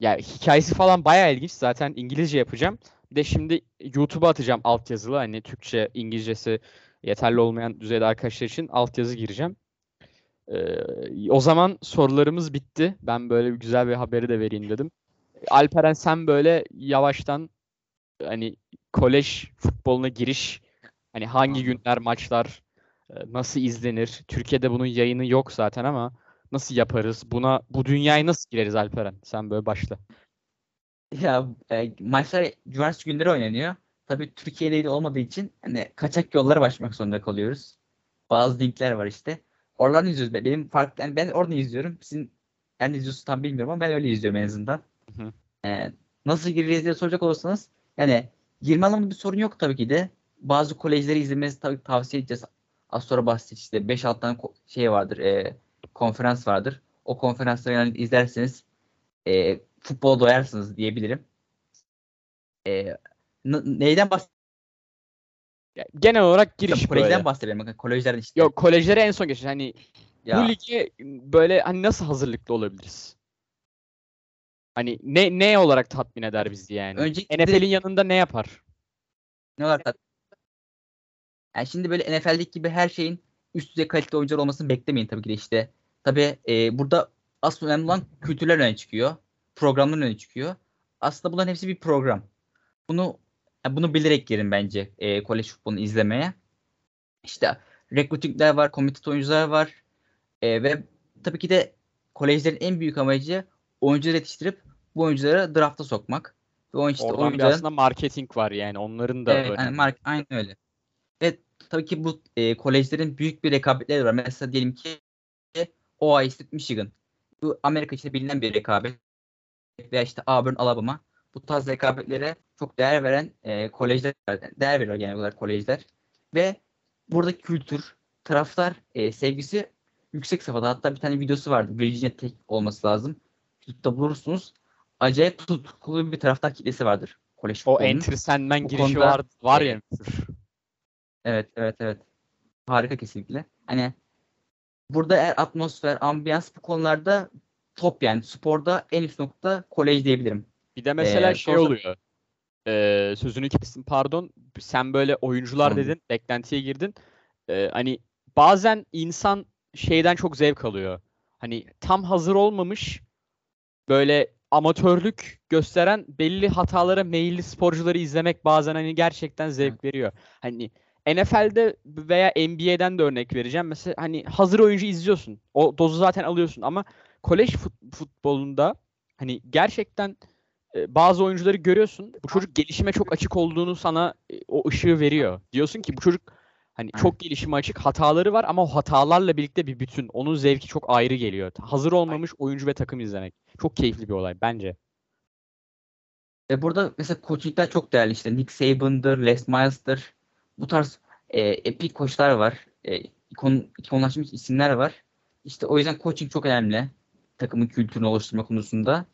Ya hikayesi falan bayağı ilginç. Zaten İngilizce yapacağım. Bir de şimdi YouTube'a atacağım altyazılı. Hani Türkçe, İngilizcesi yeterli olmayan düzeyde arkadaşlar için altyazı gireceğim. Ee, o zaman sorularımız bitti. Ben böyle bir güzel bir haberi de vereyim dedim. Alperen sen böyle yavaştan hani kolej futboluna giriş hani hangi günler maçlar e, nasıl izlenir? Türkiye'de bunun yayını yok zaten ama nasıl yaparız? Buna bu dünyaya nasıl gireriz Alperen? Sen böyle başla. Ya e, maçlar cumartesi günleri oynanıyor. Tabii Türkiye'de de olmadığı için hani kaçak yollara başvurmak zorunda kalıyoruz. Bazı linkler var işte. Oradan izliyoruz. Be- Benim farklı yani ben oradan izliyorum. Sizin yani izliyorsunuz tam bilmiyorum ama ben öyle izliyorum en azından. Hı hı. E, nasıl gireriz diye soracak olursanız yani girme anlamında bir sorun yok tabii ki de. Bazı kolejleri izlemenizi tabii tavsiye edeceğiz. Az sonra bahsedeceğiz işte 5-6 tane şey vardır. e, konferans vardır. O konferansları yani izlerseniz e, futbola doyarsınız diyebilirim. E, neyden bahsediyorum? Ya, genel olarak giriş Kolejden böyle. bahsedelim. Bakın kolejlerden işte. Yok kolejlere en son geçiş. Hani ya, bu lige böyle hani nasıl hazırlıklı olabiliriz? Hani ne ne olarak tatmin eder bizi yani? Öncelikle- NFL'in yanında ne yapar? ne olarak da- yani şimdi böyle NFL'deki gibi her şeyin üst düzey kaliteli oyuncular olmasını beklemeyin tabii ki de işte. Tabii e, burada asıl önemli olan kültürler öne çıkıyor. Programlar öne çıkıyor. Aslında bunların hepsi bir program. Bunu yani bunu bilerek girin bence e, kolej futbolunu izlemeye. İşte recruitingler var, committed oyuncular var. E, ve tabii ki de kolejlerin en büyük amacı oyuncuları yetiştirip bu oyuncuları drafta sokmak. Ve o işte Oradan oyuncuların aslında marketing var yani. Onların da Evet, önemi. yani mark, aynen öyle. Ve tabii ki bu e, kolejlerin büyük bir rekabetleri var. Mesela diyelim ki Ohio State, Michigan. Bu Amerika içinde bilinen bir rekabet. Veya işte Auburn, Alabama. Bu tarz rekabetlere çok değer veren e, kolejler, değer veriyor genel olarak kolejler. Ve buradaki kültür, taraftar e, sevgisi yüksek safhada. Hatta bir tane videosu vardı. Virginia Tech olması lazım. YouTube'da bulursunuz. Acayip tutkulu bir taraftar kitlesi vardır. Kolej O Bu girişi konuda- var var ya. Evet, evet, evet. Harika kesinlikle. Hani burada eğer atmosfer, ambiyans bu konularda top yani sporda en üst nokta kolej diyebilirim. Bir de mesela Ee, şey sonra- oluyor. Ee, sözünü kestim pardon. Sen böyle oyuncular Tamam. dedin, beklentiye girdin. Ee, hani bazen insan şeyden çok zevk alıyor. Hani tam hazır olmamış böyle amatörlük gösteren belli hatalara meyilli sporcuları izlemek bazen hani gerçekten zevk veriyor. Hani NFL'de veya NBA'den de örnek vereceğim. Mesela hani hazır oyuncu izliyorsun. O dozu zaten alıyorsun ama kolej fut- futbolunda hani gerçekten bazı oyuncuları görüyorsun. Bu çocuk gelişime çok açık olduğunu sana e, o ışığı veriyor. Diyorsun ki bu çocuk Hani çok gelişime açık hataları var ama o hatalarla birlikte bir bütün. Onun zevki çok ayrı geliyor. Hazır olmamış oyuncu ve takım izlemek. Çok keyifli bir olay bence. Ve burada mesela coachingler çok değerli işte. Nick Saban'dır, Les Miles'dır. Bu tarz e, epik koçlar var. E, ikon, ikonlaşmış isimler var. İşte o yüzden coaching çok önemli. Takımın kültürünü oluşturma konusunda.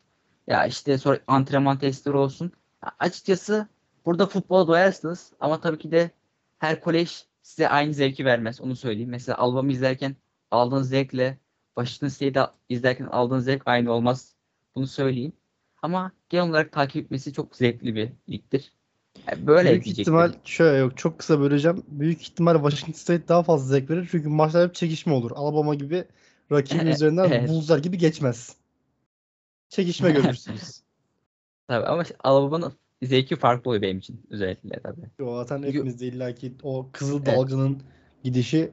Ya işte sonra antrenman testleri olsun. Ya açıkçası burada futbola doyarsınız ama tabii ki de her kolej size aynı zevki vermez. Onu söyleyeyim. Mesela Alabama izlerken aldığınız zevkle Washington State'i izlerken aldığınız zevk aynı olmaz. Bunu söyleyeyim. Ama genel olarak takip etmesi çok zevkli bir ligdir. Yani böyle Büyük diyecektim. ihtimal şöyle yok çok kısa böleceğim. Büyük ihtimal Washington State daha fazla zevk verir. Çünkü maçlar hep çekişme olur. Alabama gibi rakibin üzerinden Evet. Bulls'lar gibi geçmez. Çekişme görürsünüz. Tabii ama Alabama'nın zevki farklı oluyor benim için özellikle tabii. O zaten hepimizde illaki o kızıl Evet. dalganın gidişi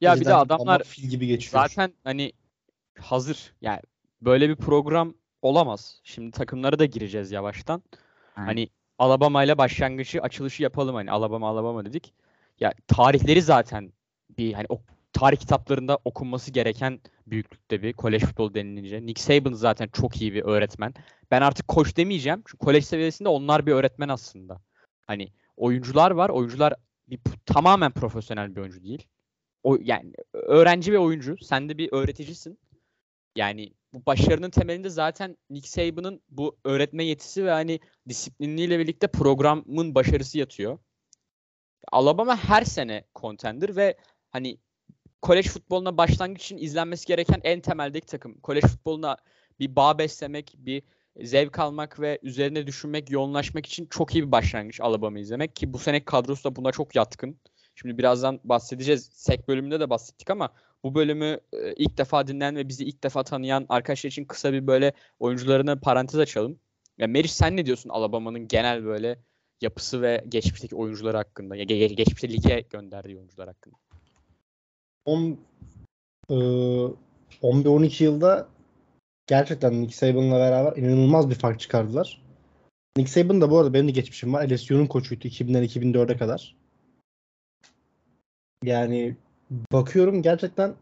Ya bir de adamlar fil gibi geçiyor. zaten hani hazır. Yani böyle bir program olamaz. Şimdi takımlara da gireceğiz yavaştan. Aynen. Hani Alabama ile başlangıcı açılışı yapalım hani Alabama Alabama dedik. Ya tarihleri zaten bir hani o tarih kitaplarında okunması gereken büyüklükte bir kolej futbolu denilince. Nick Saban zaten çok iyi bir öğretmen. Ben artık koç demeyeceğim. Çünkü kolej seviyesinde onlar bir öğretmen aslında. Hani oyuncular var. Oyuncular bir tamamen profesyonel bir oyuncu değil. O yani öğrenci ve oyuncu. Sen de bir öğreticisin. Yani bu başarının temelinde zaten Nick Saban'ın bu öğretme yetisi ve hani disiplinliyle birlikte programın başarısı yatıyor. Alabama her sene contender ve hani kolej futboluna başlangıç için izlenmesi gereken en temeldeki takım. Kolej futboluna bir bağ beslemek, bir zevk almak ve üzerine düşünmek, yoğunlaşmak için çok iyi bir başlangıç Alabama izlemek ki bu sene kadrosu da buna çok yatkın. Şimdi birazdan bahsedeceğiz. Sek bölümünde de bahsettik ama bu bölümü e, ilk defa dinleyen ve bizi ilk defa tanıyan arkadaşlar için kısa bir böyle oyuncularına parantez açalım. Ya Meriç sen ne diyorsun Alabama'nın genel böyle yapısı ve geçmişteki oyuncuları hakkında? Ya ge- ge- geçmişte lige gönderdiği oyuncular hakkında. 10 e, 11-12 yılda gerçekten Nick Saban'la beraber inanılmaz bir fark çıkardılar. Nick Saban da bu arada benim de geçmişim var. LSU'nun koçuydu 2000'den 2004'e kadar. Yani bakıyorum gerçekten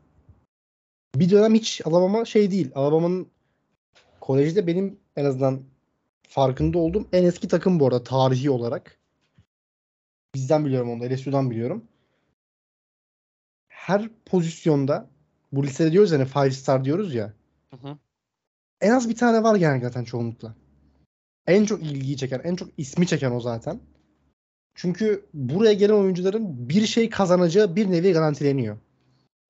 bir dönem hiç Alabama şey değil. Alabama'nın kolejde benim en azından farkında olduğum en eski takım bu arada tarihi olarak. Bizden biliyorum onu da LSU'dan biliyorum. Her pozisyonda bu listede diyoruz yani five star diyoruz ya. Hı hı. En az bir tane var yani zaten çoğunlukla. En çok ilgiyi çeken, en çok ismi çeken o zaten. Çünkü buraya gelen oyuncuların bir şey kazanacağı bir nevi garantileniyor.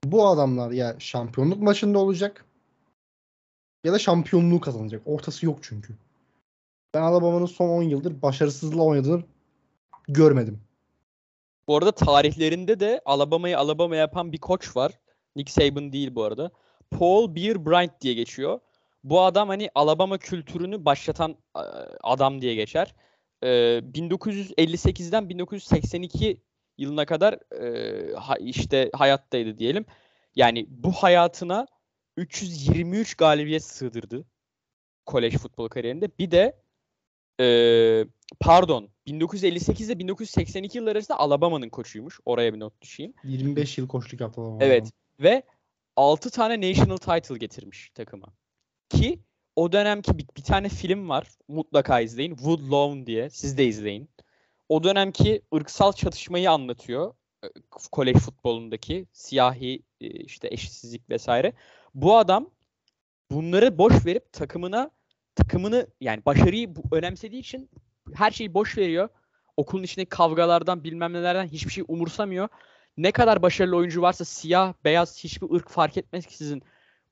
Bu adamlar ya şampiyonluk maçında olacak ya da şampiyonluğu kazanacak. Ortası yok çünkü. Ben Alabama'nın son 10 yıldır başarısızlığa oynadığını görmedim. Bu arada tarihlerinde de Alabama'yı Alabama yapan bir koç var. Nick Saban değil bu arada. Paul Beer Bryant diye geçiyor. Bu adam hani Alabama kültürünü başlatan e, adam diye geçer. E, 1958'den 1982 yılına kadar e, işte hayattaydı diyelim. Yani bu hayatına 323 galibiyet sığdırdı kolej futbol kariyerinde. Bir de e, pardon 1958 ile 1982 yılları arasında Alabama'nın koçuymuş. Oraya bir not düşeyim. 25 yıl koçluk yaptı Alabama. Evet. Ve 6 tane national title getirmiş takıma. Ki o dönemki bir, bir tane film var. Mutlaka izleyin. Woodlawn diye. Siz de izleyin. O dönemki ırksal çatışmayı anlatıyor. e, Kolej futbolundaki siyahi e, işte eşitsizlik vesaire. Bu adam bunları boş verip takımına takımını yani başarıyı önemsediği için her şeyi boş veriyor. Okulun içindeki kavgalardan bilmem nelerden hiçbir şey umursamıyor ne kadar başarılı oyuncu varsa siyah, beyaz hiçbir ırk fark etmeksizin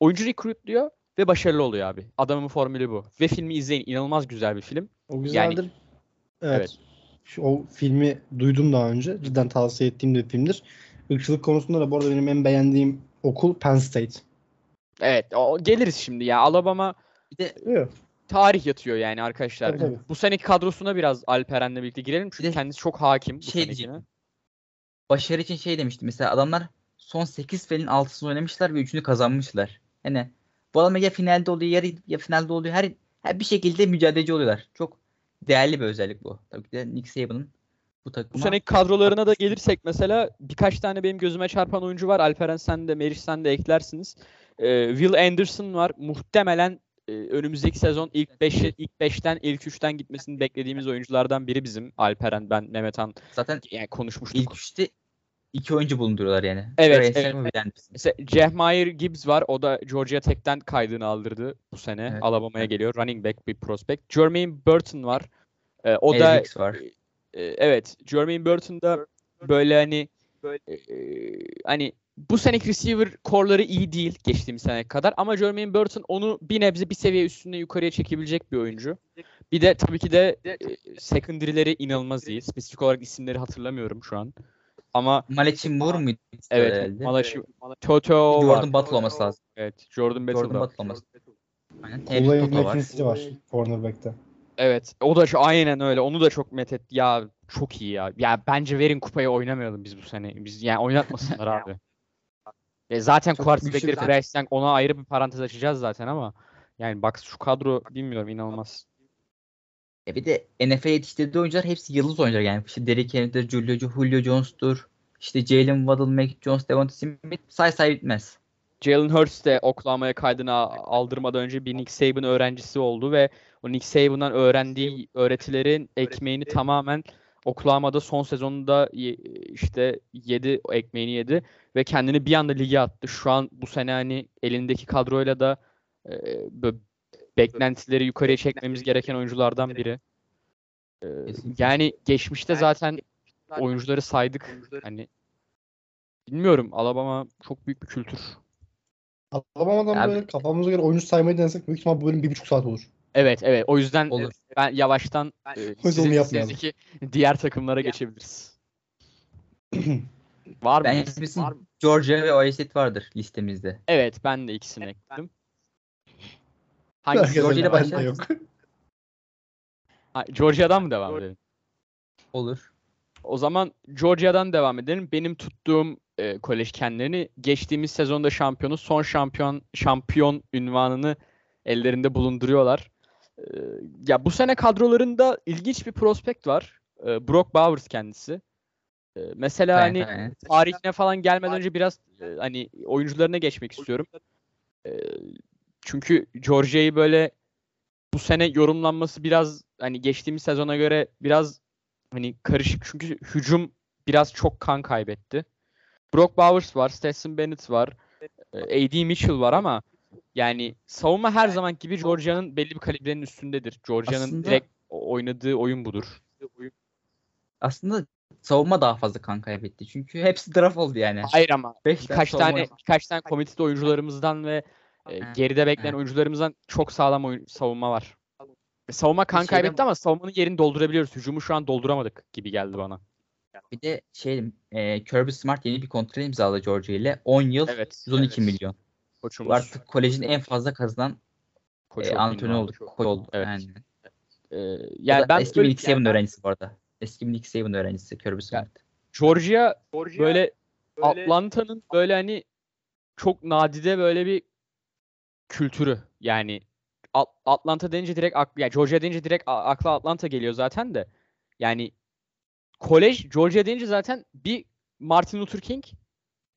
oyuncu recruitluyor ve başarılı oluyor abi. Adamın formülü bu. Ve filmi izleyin. İnanılmaz güzel bir film. O güzeldir. evet. Evet. Şu, o filmi duydum daha önce. Cidden tavsiye ettiğim de bir filmdir. Irkçılık konusunda da bu arada benim en beğendiğim okul Penn State. Evet, o, geliriz şimdi ya. Alabama Bir de. Tarih yatıyor yani arkadaşlar. Tabii, tabii. Bu seneki kadrosuna biraz Alperen'le birlikte girelim çünkü de kendisi çok hakim bu şey senekine. başarı için şey demiştim. Mesela adamlar son 8 filin 6'sını oynamışlar ve 3'ünü kazanmışlar. Yani bu adamlar ya finalde oluyor ya, ya finalde oluyor. Her, her bir şekilde mücadeleci oluyorlar. Çok değerli bir özellik bu. Tabii ki de Nick Saban'ın bu takıma. Bu seneki kadrolarına da gelirsek mesela birkaç tane benim gözüme çarpan oyuncu var. Alperen sen de Meriç sen de eklersiniz. Ee, Will Anderson var. Muhtemelen e, önümüzdeki sezon ilk 5 ilk 5'ten ilk 3'ten gitmesini beklediğimiz oyunculardan biri bizim. Alperen, ben, Mehmet Han Zaten yani konuşmuştuk. ilk üçte iki oyuncu bulunduruyorlar yani. Evet, evet. Mesela Jehmeyer Gibbs var. O da Georgia Tech'ten kaydını aldırdı bu sene. Evet. Alabama'ya geliyor. Running back bir prospect. Jermaine Burton var. Ee, o da Edrix var. e, evet Jermaine Burton da böyle hani e, hani bu seneki receiver core'ları iyi değil geçtiğimiz sene kadar ama Jermaine Burton onu bir nebze bir seviye üstünde yukarıya çekebilecek bir oyuncu. Bir de tabii ki de e, secondary'leri inanılmaz iyi. Spesifik olarak isimleri hatırlamıyorum şu an. Ama Malechi Moore muydu? evet herhalde? Malachi Toto var. Jordan Battle olması lazım. Evet Jordan Battle Jordan da. Battle olması Aynen. Olay Tevfik Toto var. McKinsey var cornerback'te. Evet. O da şu aynen öyle. Onu da çok met Ya çok iyi ya. Ya bence verin kupayı oynamayalım biz bu sene. Biz yani oynatmasınlar abi. E zaten quarterback'leri. Bryce Young ona ayrı bir parantez açacağız zaten ama yani bak şu kadro bilmiyorum inanılmaz. E bir de NFL yetiştirdiği oyuncular hepsi yıldız oyuncular yani. İşte Derrick Henry'dir, Julio, Julio Jones'tur. İşte Jalen Waddle, Mac Jones, Devonta Smith say say bitmez. Jalen Hurts de Oklahoma'ya kaydını aldırmadan önce bir Nick Saban öğrencisi oldu ve o Nick Saban'dan öğrendiği öğretilerin ekmeğini tamamen Oklahoma'da son sezonunda işte yedi ekmeğini yedi ve kendini bir anda lige attı. Şu an bu sene hani elindeki kadroyla da e, beklentileri yukarıya çekmemiz gereken oyunculardan biri. E, yani geçmişte zaten oyuncuları saydık. Hani bilmiyorum Alabama çok büyük bir kültür. Alabama'dan Ya böyle kafamıza göre oyuncu saymayı denesek büyük ihtimal bu bölüm bir buçuk saat olur. Evet evet o yüzden Olur. e, ben yavaştan e, yüzden sizin, sizdeki diğer takımlara geçebiliriz. Var mı? Ben bizim Georgia ve Ohio State vardır listemizde. Evet ben de ikisini ekledim. Hangi Georgia ile başlayalım. Ha, Georgia'dan mı devam edelim? Olur. O zaman Georgia'dan devam edelim. Benim tuttuğum e, kolej kendilerini geçtiğimiz sezonda şampiyonu, son şampiyon şampiyon ünvanını ellerinde bulunduruyorlar. E, ya bu sene kadrolarında ilginç bir prospekt var. E, Brock Bowers kendisi. E, mesela Evet, hani evet. tarihine falan gelmeden önce biraz e, hani oyuncularına geçmek istiyorum. E, çünkü Georgia'yı böyle bu sene yorumlanması biraz hani geçtiğimiz sezona göre biraz hani karışık çünkü hücum biraz çok kan kaybetti. Brock Bowers var, Stetson Bennett var, e, AD Mitchell var ama yani savunma her zaman gibi Georgia'nın belli bir kalibrenin üstündedir. Georgia'nın Aslında- direkt oynadığı oyun budur. Aslında savunma daha fazla kan kaybetti. Çünkü hepsi draft oldu yani. Hayır ama Beş birkaç tane birkaç tane komitede oyuncularımızdan ve e, geride bekleyen oyuncularımızdan çok sağlam oyun, savunma var. Savunma kan şeyden- kaybetti ama savunmanın yerini doldurabiliyoruz. Hücumu şu an dolduramadık gibi geldi bana. Bir de şey e, Kirby Smart yeni bir kontrat imzaladı Georgia ile. 10 yıl Evet. 112 evet. milyon. Koçumuz. Bu artık kolejin en fazla kazanan koç e, oldu, antrenör ünvanı. oldu. Koç oldu. Evet. Aynen. Ee, Yani yani ben eski böyle- Nick Saban öğrencisi bu arada. Eski Nick Saban öğrencisi Kirby Smart. Georgia böyle Atlanta'nın böyle hani çok nadide böyle bir kültürü. Yani At- Atlanta deyince direkt ak yani Georgia deyince direkt akla Atlanta geliyor zaten de. Yani kolej Georgia deyince zaten bir Martin Luther King,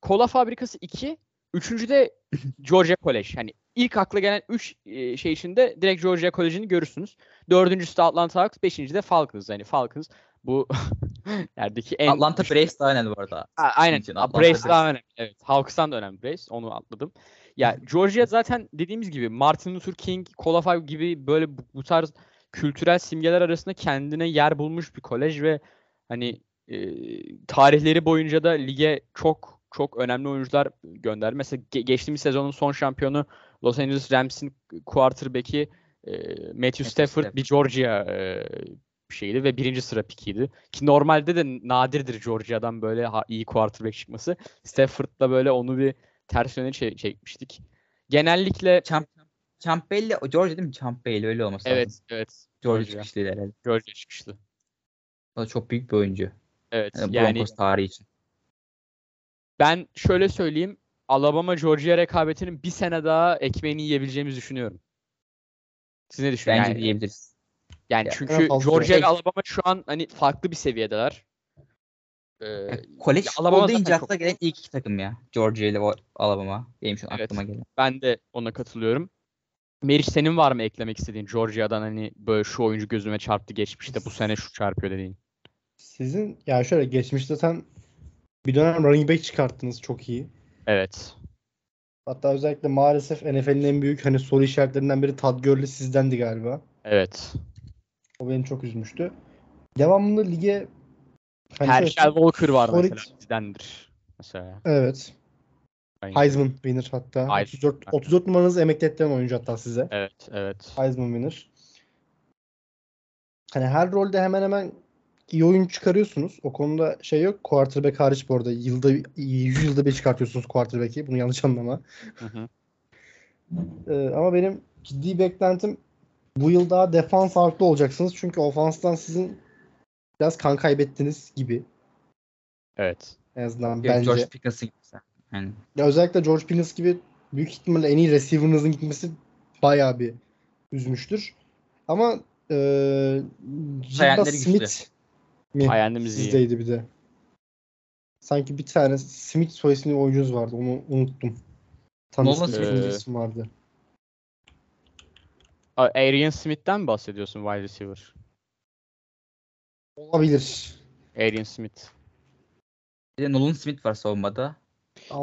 kola fabrikası 2, üçüncü de Georgia College. Hani ilk akla gelen 3 şey içinde direkt Georgia College'ini görürsünüz. Dördüncüsü de Atlanta Hawks, beşinci de Falcons. Yani Falcons bu yerdeki en Atlanta Braves daha önemli bu arada. Aynen. için Braves Braves. daha önemli. Evet. Hawks'tan da önemli Braves. Onu atladım. Ya Georgia zaten dediğimiz gibi Martin Luther King, Cola Five gibi böyle bu, bu tarz kültürel simgeler arasında kendine yer bulmuş bir kolej ve hani e, tarihleri boyunca da lige çok çok önemli oyuncular gönderdi. Mesela ge- geçtiğimiz sezonun son şampiyonu Los Angeles Rams'in quarterback'i e, Matthew Stafford Stafford. bir Georgia e, şeydi ve birinci sıra pikiydi. Ki normalde de nadirdir Georgia'dan böyle ha- iyi quarterback çıkması. Stafford'da böyle onu bir ters yöne çe- çekmiştik. Genellikle Champ Champelli, Georgia değil mi? Champelli öyle olması evet lazım. evet Georgia Georgia. çıkışlıydı herhalde. Georgia çıkışlı. O da çok büyük bir oyuncu. Evet Yani yani Broncos tarihi için. Ben şöyle söyleyeyim Alabama Georgia rekabetinin bir sene daha ekmeğini yiyebileceğimizi düşünüyorum. Siz ne düşünüyorsunuz? Bence Yani, diyebiliriz. yani Ya, çünkü Georgia ile şey- Alabama şu an hani farklı bir seviyedeler. Ee, Kolej ya futbol Alabama deyince akla gelen ilk iki takım ya. Georgia ile Alabama. Benim şu an Evet. aklıma gelen. ben de ona katılıyorum. Meriç senin var mı eklemek istediğin Georgia'dan hani böyle şu oyuncu gözüme çarptı geçmişte bu sene şu çarpıyor dediğin? Sizin ya şöyle geçmişte sen bir dönem running back çıkarttınız çok iyi. Evet. Hatta özellikle maalesef NFL'in en büyük hani soru işaretlerinden biri Todd Gurley sizdendi galiba. Evet. O beni çok üzmüştü. Devamında lige hani Herschel Walker var solid- mesela bizdendir. Mesela. Evet. Heisman winner hatta. Heisman, 34 aynen. 34 numaranızı emekli ettiren oyuncu hatta size. Evet, evet. Heisman winner. Hani her rolde hemen hemen iyi oyun çıkarıyorsunuz. O konuda şey yok. Quarterback hariç bu arada. Yılda 100 yılda bir çıkartıyorsunuz quarterback'i. Bunu yanlış anlama. Hı hı. Ee, ama benim ciddi beklentim bu yıl daha defans ağırlıklı olacaksınız. Çünkü ofanstan sizin biraz kan kaybettiniz gibi. Evet. En azından Yok, bence. George Pickens'ın gibi. Yani Ya özellikle George Pickens gibi büyük ihtimalle en iyi receiver'ınızın gitmesi bayağı bir üzmüştür. Ama eee Jigba Hayalleri güçlü. Mi Hayalimiz iyi. sizdeydi bir de. Sanki bir tane Smith soy isimli oyuncunuz vardı. Onu unuttum. Tam Nolan Smith. isim vardı. Arian Smith'ten mi bahsediyorsun wide receiver? Olabilir. Arian Smith. bir de Nolan Smith var savunmada.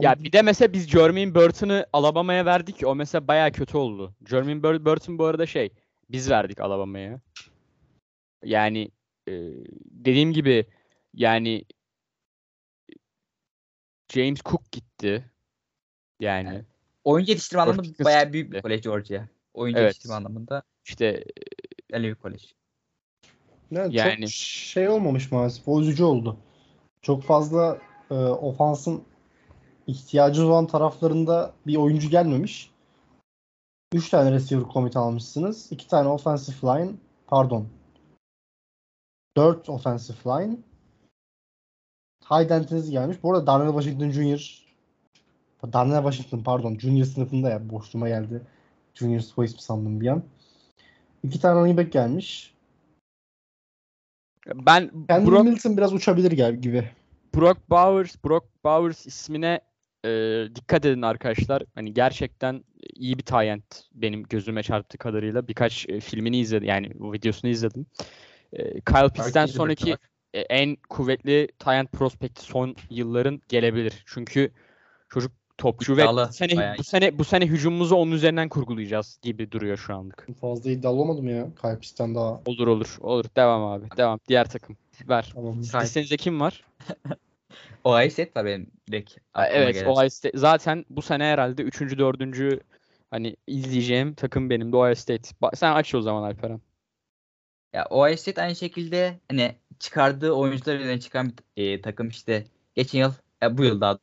Ya bir de mesela biz Jermaine Burton'ı Alabama'ya verdik. O mesela bayağı kötü oldu. Jermaine Bur- Burton bu arada şey biz verdik Alabama'ya. Yani e, dediğim gibi yani James Cook gitti. Yani Evet. Oyuncu yetiştirme George anlamında Pickens bayağı büyük bir kolej Georgia. Oyuncu Evet. yetiştirme anlamında işte öyle bir kolej. Yani, Yani- çok şey olmamış maalesef. O üzücü oldu. Çok fazla e, ofansın ihtiyacı olan taraflarında bir oyuncu gelmemiş. 3 tane receiver commit almışsınız. 2 tane offensive line. Pardon. 4 offensive line. High end'iniz gelmiş. Bu arada Darnell Washington Jr. Darnell Washington pardon. Junior sınıfında ya. Boşluğuma geldi. Junior soy ismi sandım bir an. 2 tane running back gelmiş. ben Kendall Brock, Milton biraz uçabilir gibi. Brock Bowers Brock Bowers ismine e, dikkat edin arkadaşlar. Hani gerçekten iyi bir end benim gözüme çarptığı kadarıyla. Birkaç e, filmini izledim. Yani videosunu izledim. E, Kyle Pitts'ten sonraki e, en kuvvetli end prospekti son yılların gelebilir. Çünkü çocuk topçu ve İddialı, bu sene bayağı bu sene bu sene hücumumuzu onun üzerinden kurgulayacağız gibi duruyor şu anlık. Fazla iddialı olmadım ya. Kalpistan daha. Olur olur. Olur. Devam abi. Devam. Diğer takım. Ver. Tamam. Sahip. Listenizde kim var? Ohio State var benim direkt Evet, gelen. Ohio State. Zaten bu sene herhalde 3. 4. hani izleyeceğim takım benim de Ohio State. Ba- Sen aç o zaman Alperen. Ya State aynı şekilde hani çıkardığı oyuncular üzerine çıkan bir e, takım işte geçen yıl e, bu yıl daha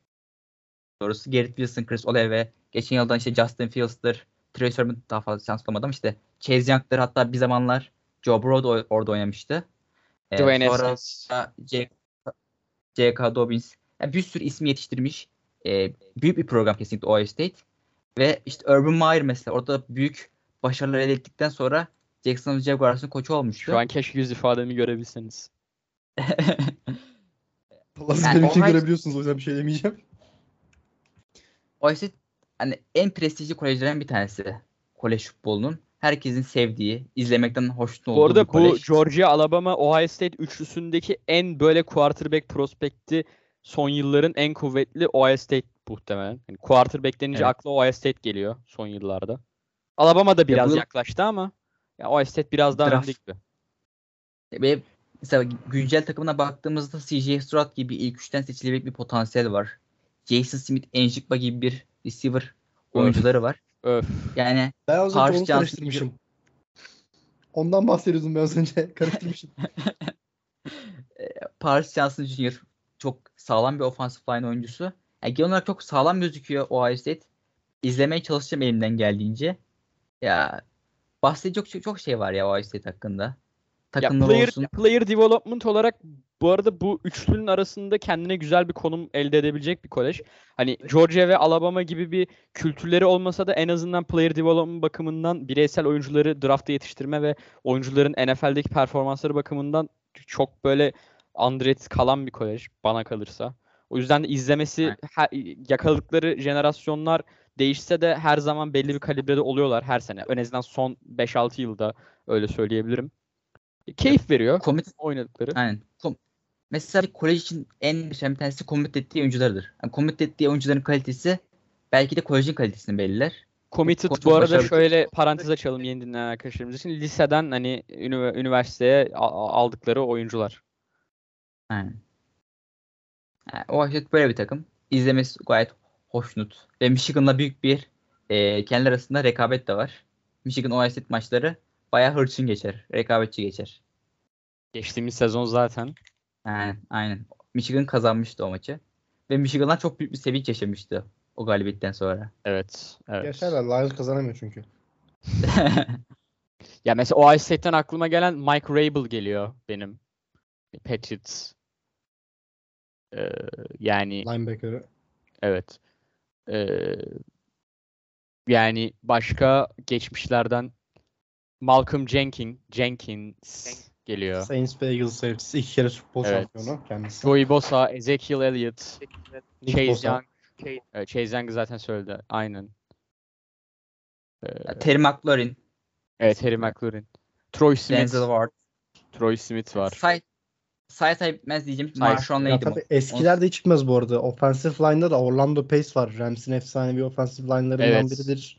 doğrusu Garrett Wilson, Chris Olave geçen yıldan işte Justin Fields'tır, Trey Sermon daha fazla şans bulamadı ama işte Chase Young'dır hatta bir zamanlar Joe Burrow da o- orada oynamıştı. E, Dwayne sonra. J- J.K. Dobbins yani bir sürü ismi yetiştirmiş. E, büyük bir program kesinlikle Ohio State. Ve işte Urban Meyer mesela orada büyük başarılar elde ettikten sonra Jacksonville Jaguars'ın koçu olmuştu. Şu an keşke yüz ifademi görebilseniz. Allah siz Yani benimkini Ohio- görebiliyorsunuz o yüzden bir şey demeyeceğim. Ohio State hani en prestijli kolejlerden bir tanesi. Kolej futbolunun. Herkesin sevdiği, izlemekten hoşnut olduğu Bu arada bir kolej. bu Georgia, Alabama, Ohio State üçlüsündeki en böyle quarterback prospekti son yılların en kuvvetli Ohio State muhtemelen. Yani quarterback denince Evet. akla Ohio State geliyor son yıllarda. Alabama da biraz bu yıl- yaklaştı ama ya Ohio State biraz daha önde gibi. Ve mesela güncel takımına baktığımızda CJ Stroud gibi ilk üçten seçilebilecek bir potansiyel var. Jason Smith, Enjigba gibi bir receiver oyuncuları var. Öf. Yani Ben az önce onu Johnson karıştırmışım. Ondan bahsediyordum ben az önce. Karıştırmışım. Paris Johnson Jr. çok sağlam bir offensive line oyuncusu. Yani genel olarak çok sağlam gözüküyor Ohio State. İzlemeye çalışacağım elimden geldiğince. Ya bahsedecek çok, çok şey var ya Ohio State hakkında. Ya Takımlar player, olsun. player development olarak bu arada bu üçlünün arasında kendine güzel bir konum elde edebilecek bir kolej. Hani Georgia ve Alabama gibi bir kültürleri olmasa da en azından player development bakımından bireysel oyuncuları draftta yetiştirme ve oyuncuların NFL'deki performansları bakımından çok böyle underrated kalan bir kolej bana kalırsa. O yüzden de izlemesi her- yakaladıkları jenerasyonlar değişse de her zaman belli bir kalibrede oluyorlar her sene. En azından son 5-6 yılda öyle söyleyebilirim. Keyif veriyor Commit oynadıkları. Aynen. Kom- Mesela bir kolej için en önemli tanesi commit ettiği oyunculardır. Yani commit ettiği oyuncuların kalitesi belki de kolejin kalitesini belirler. Committed bu arada başarılı. şöyle parantez açalım yeni dinleyen arkadaşlarımız için. Liseden hani üniversiteye aldıkları oyuncular. Aynen. Yani o açık böyle bir takım. İzlemesi gayet hoşnut. Ve Michigan'la büyük bir e, kendi arasında rekabet de var. Michigan Ohio State maçları bayağı hırçın geçer. Rekabetçi geçer. Geçtiğimiz sezon zaten. Yani aynen. Michigan kazanmıştı o maçı. Ve Michigan'lar çok büyük bir sevinç yaşamıştı o galibiyetten sonra. Evet. Evet. Yaşarlar. Lions kazanamıyor çünkü. Ya mesela Ohio State'ten aklıma gelen Mike Rabel geliyor benim. Patriots. Ee, yani Linebacker'ı. evet. Ee, yani başka geçmişlerden Malcolm Jenkins, Jenkins geliyor. Saints ve Eagles safety'si. iki kere Super Bowl Evet. şampiyonu kendisi. Joey Bosa, Ezekiel Elliott, Chase Bosa. Young. Evet, Chase Young zaten söyledi. Aynen. Ee, Terry McLaurin, evet, Harry McLaurin. Troy Smith. Denzel Ward. Troy Smith var. Say say say bitmez diyeceğim. Say- Marshawn Ya Latimore. tabii eskiler de hiç çıkmaz bu arada. Offensive line'da da Orlando Pace var. Rams'in efsanevi offensive line'larından Evet. biridir.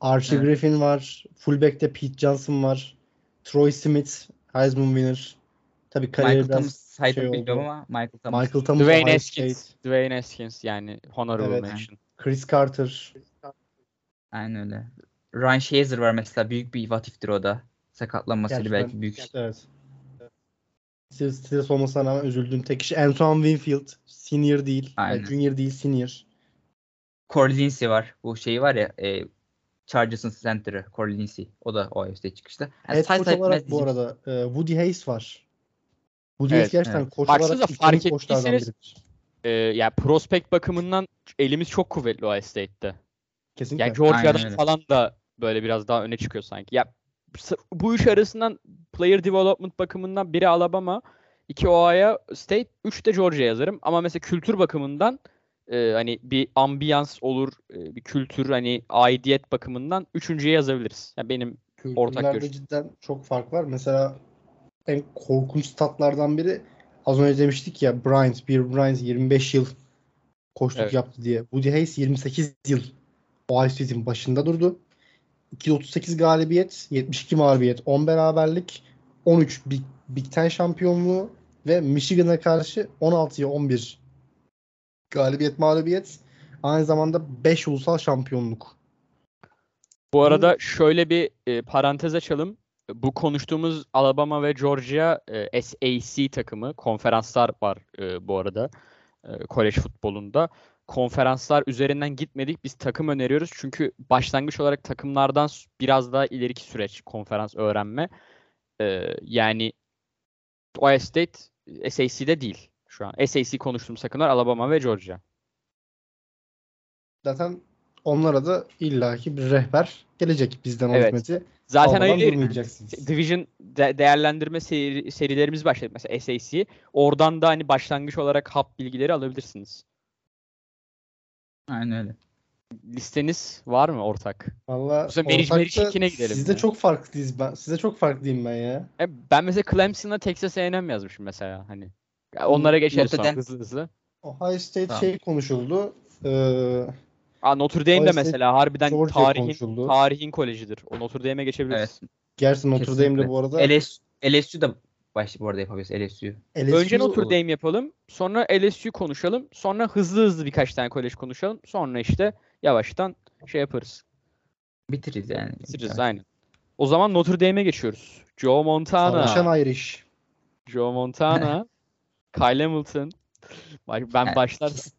Archie Evet. Griffin var. Fullback'te Pete Johnson var. Troy Smith, Heisman winner. Tabii kariyeri Michael Thomas saydım şey bilmiyorum oldu. ama Michael Thomas. Michael Thomas, Dwayne Haskins. State, Dwayne Haskins yani honorable Evet. mention. Chris Carter. Aynen öyle. Ryan Shazier var mesela büyük bir what if'tir o da. Sakatlanmasıyla Gerçekten, belki büyük. Evet. Steelers olmasına rağmen üzüldüğüm tek kişi Antoine Winfield. Senior değil. yani junior değil, senior. Corey Lindsey var. Bu şeyi var ya e, Chargers'ın center'ı Corey Lindsey. O da Ohio State çıkışta. Yani Head coach olarak bu arada e, Woody Hayes var. Woody Evet, Hayes gerçekten evet. koç Baksanıza olarak fark ettiyseniz-. Ee, yani prospect bakımından elimiz çok kuvvetli Ohio State'te. Kesinlikle. Yani Georgia'dan falan da böyle biraz daha öne çıkıyor sanki. Ya bu üç arasından player development bakımından biri Alabama, iki Ohio State, üç de Georgia yazarım. Ama mesela kültür bakımından e, hani bir ambiyans olur, e, bir kültür hani aidiyet bakımından üçüncüye yazabiliriz. Yani benim ortak Kültürlerde görüş. cidden çok fark var. Mesela en korkunç statlardan biri az önce demiştik ya Bryant, Bill Bryant 25 yıl koçluk Evet. yaptı diye. Woody Hayes 28 yıl Ohio State'in başında durdu. 238 galibiyet, 72 mağlubiyet, 10 beraberlik, 13 Big, Big Ten şampiyonluğu ve Michigan'a karşı 16'ya 11 galibiyet mağlubiyet. Aynı zamanda 5 ulusal şampiyonluk. Bu arada şöyle bir e, parantez açalım. Bu konuştuğumuz Alabama ve Georgia e, SAC takımı konferanslar var e, bu arada e, kolej futbolunda. Konferanslar üzerinden gitmedik. Biz takım öneriyoruz. Çünkü başlangıç olarak takımlardan biraz daha ileriki süreç konferans öğrenme. E, yani Ohio State SAC'de değil şu an. SAC konuştuğumuz takımlar Alabama ve Georgia. Zaten onlara da illaki bir rehber gelecek bizden Evet. hizmeti. Zaten öyle. Division de- değerlendirme seri- serilerimiz başladı mesela SAC. Oradan da hani başlangıç olarak hap bilgileri alabilirsiniz. Aynen öyle. Listeniz var mı ortak? Valla ortakta Sizde ya. çok farklıyız ben. Size çok farklıyım ben ya. E, ben mesela Clemson'la Texas A&M yazmışım mesela hani. Ya onlara geçeriz sonra hızlı hızlı. Ohio State Tamam. şey konuşuldu. Ee, Aa, Notre Dame de mesela harbiden Georgia tarihin konuşuldu. tarihin kolejidir. O Notre Dame'e geçebiliriz. Evet. Gerçi Notre Dame'de bu arada LSU, LSU da baş bu arada yapabiliriz LSU. LSU Önce Notre. Dame yapalım. Sonra LSU konuşalım. Sonra hızlı hızlı birkaç tane kolej konuşalım. Sonra işte yavaştan şey yaparız. Bitiririz yani. Bitiririz aynen. O zaman Notre Dame'e geçiyoruz. Joe Montana. Savaşan Irish. Joe Montana. Kyle Hamilton. Bak ben Yani başlarsam.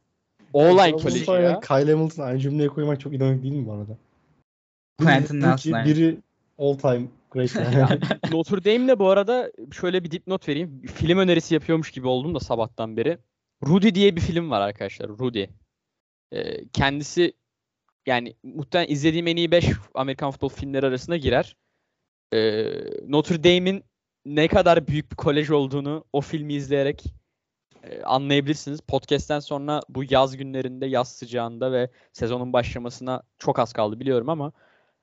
O-line Joe koleji ya. Kyle Hamilton aynı cümleye koymak çok ironik değil mi bu arada? Quentin Nelson. Biri all time. Notre Dame'le bu arada şöyle bir dipnot vereyim. Film önerisi yapıyormuş gibi oldum da sabahtan beri. Rudy diye bir film var arkadaşlar. Rudy. Ee, kendisi yani muhtemelen izlediğim en iyi 5 Amerikan futbol filmleri arasına girer. Ee, Notre Dame'in ne kadar büyük bir kolej olduğunu o filmi izleyerek e, anlayabilirsiniz. Podcast'ten sonra bu yaz günlerinde, yaz sıcağında ve sezonun başlamasına çok az kaldı biliyorum ama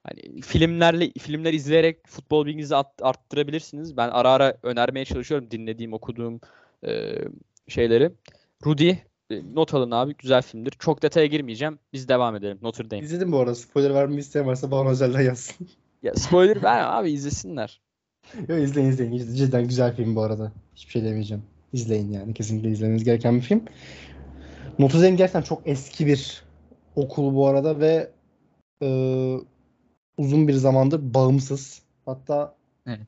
hani filmlerle filmler izleyerek futbol bilginizi art- arttırabilirsiniz. Ben ara ara önermeye çalışıyorum dinlediğim, okuduğum e, şeyleri. Rudy e, not alın abi güzel filmdir. Çok detaya girmeyeceğim. Biz devam edelim. Notre Dame. İzledim bu arada. Spoiler vermeyi isteyen varsa bana özelden yazsın. Ya spoiler ver abi izlesinler. Yo izleyin izleyin. İzle- Cidden güzel film bu arada. Hiçbir şey demeyeceğim. İzleyin yani. Kesinlikle izlemeniz gereken bir film. Notre Dame gerçekten çok eski bir okul bu arada ve e, uzun bir zamandır bağımsız. Hatta Evet.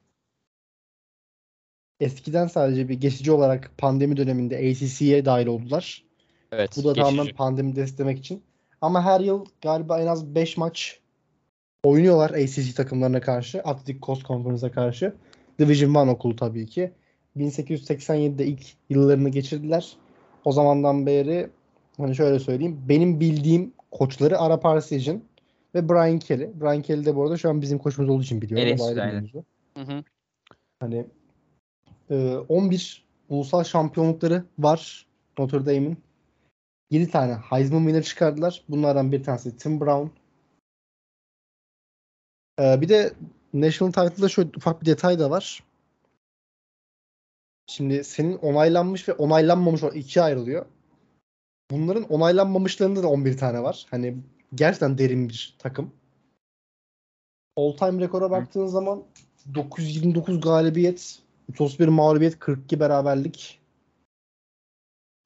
eskiden sadece bir geçici olarak pandemi döneminde ACC'ye dahil oldular. Evet. Bu da geçici. tamamen pandemi desteklemek için. Ama her yıl galiba en az 5 maç oynuyorlar ACC takımlarına karşı. Atletic Coast Conference'a karşı. Division 1 okulu tabii ki. 1887'de ilk yıllarını geçirdiler. O zamandan beri hani şöyle söyleyeyim. Benim bildiğim koçları Ara Parseghian ve Brian Kelly. Brian Kelly de bu arada şu an bizim koçumuz olduğu için biliyorum. Evet, ayrı aynen. Hı hı. Hani e, 11 ulusal şampiyonlukları var Notre Dame'in. 7 tane Heisman winner çıkardılar. Bunlardan bir tanesi Tim Brown. E, bir de National Title'da şöyle ufak bir detay da var. Şimdi senin onaylanmış ve onaylanmamış olan ikiye ayrılıyor. Bunların onaylanmamışlarında da 11 tane var. Hani gerçekten derin bir takım. All time rekora baktığın zaman 929 galibiyet, 31 mağlubiyet, 42 beraberlik.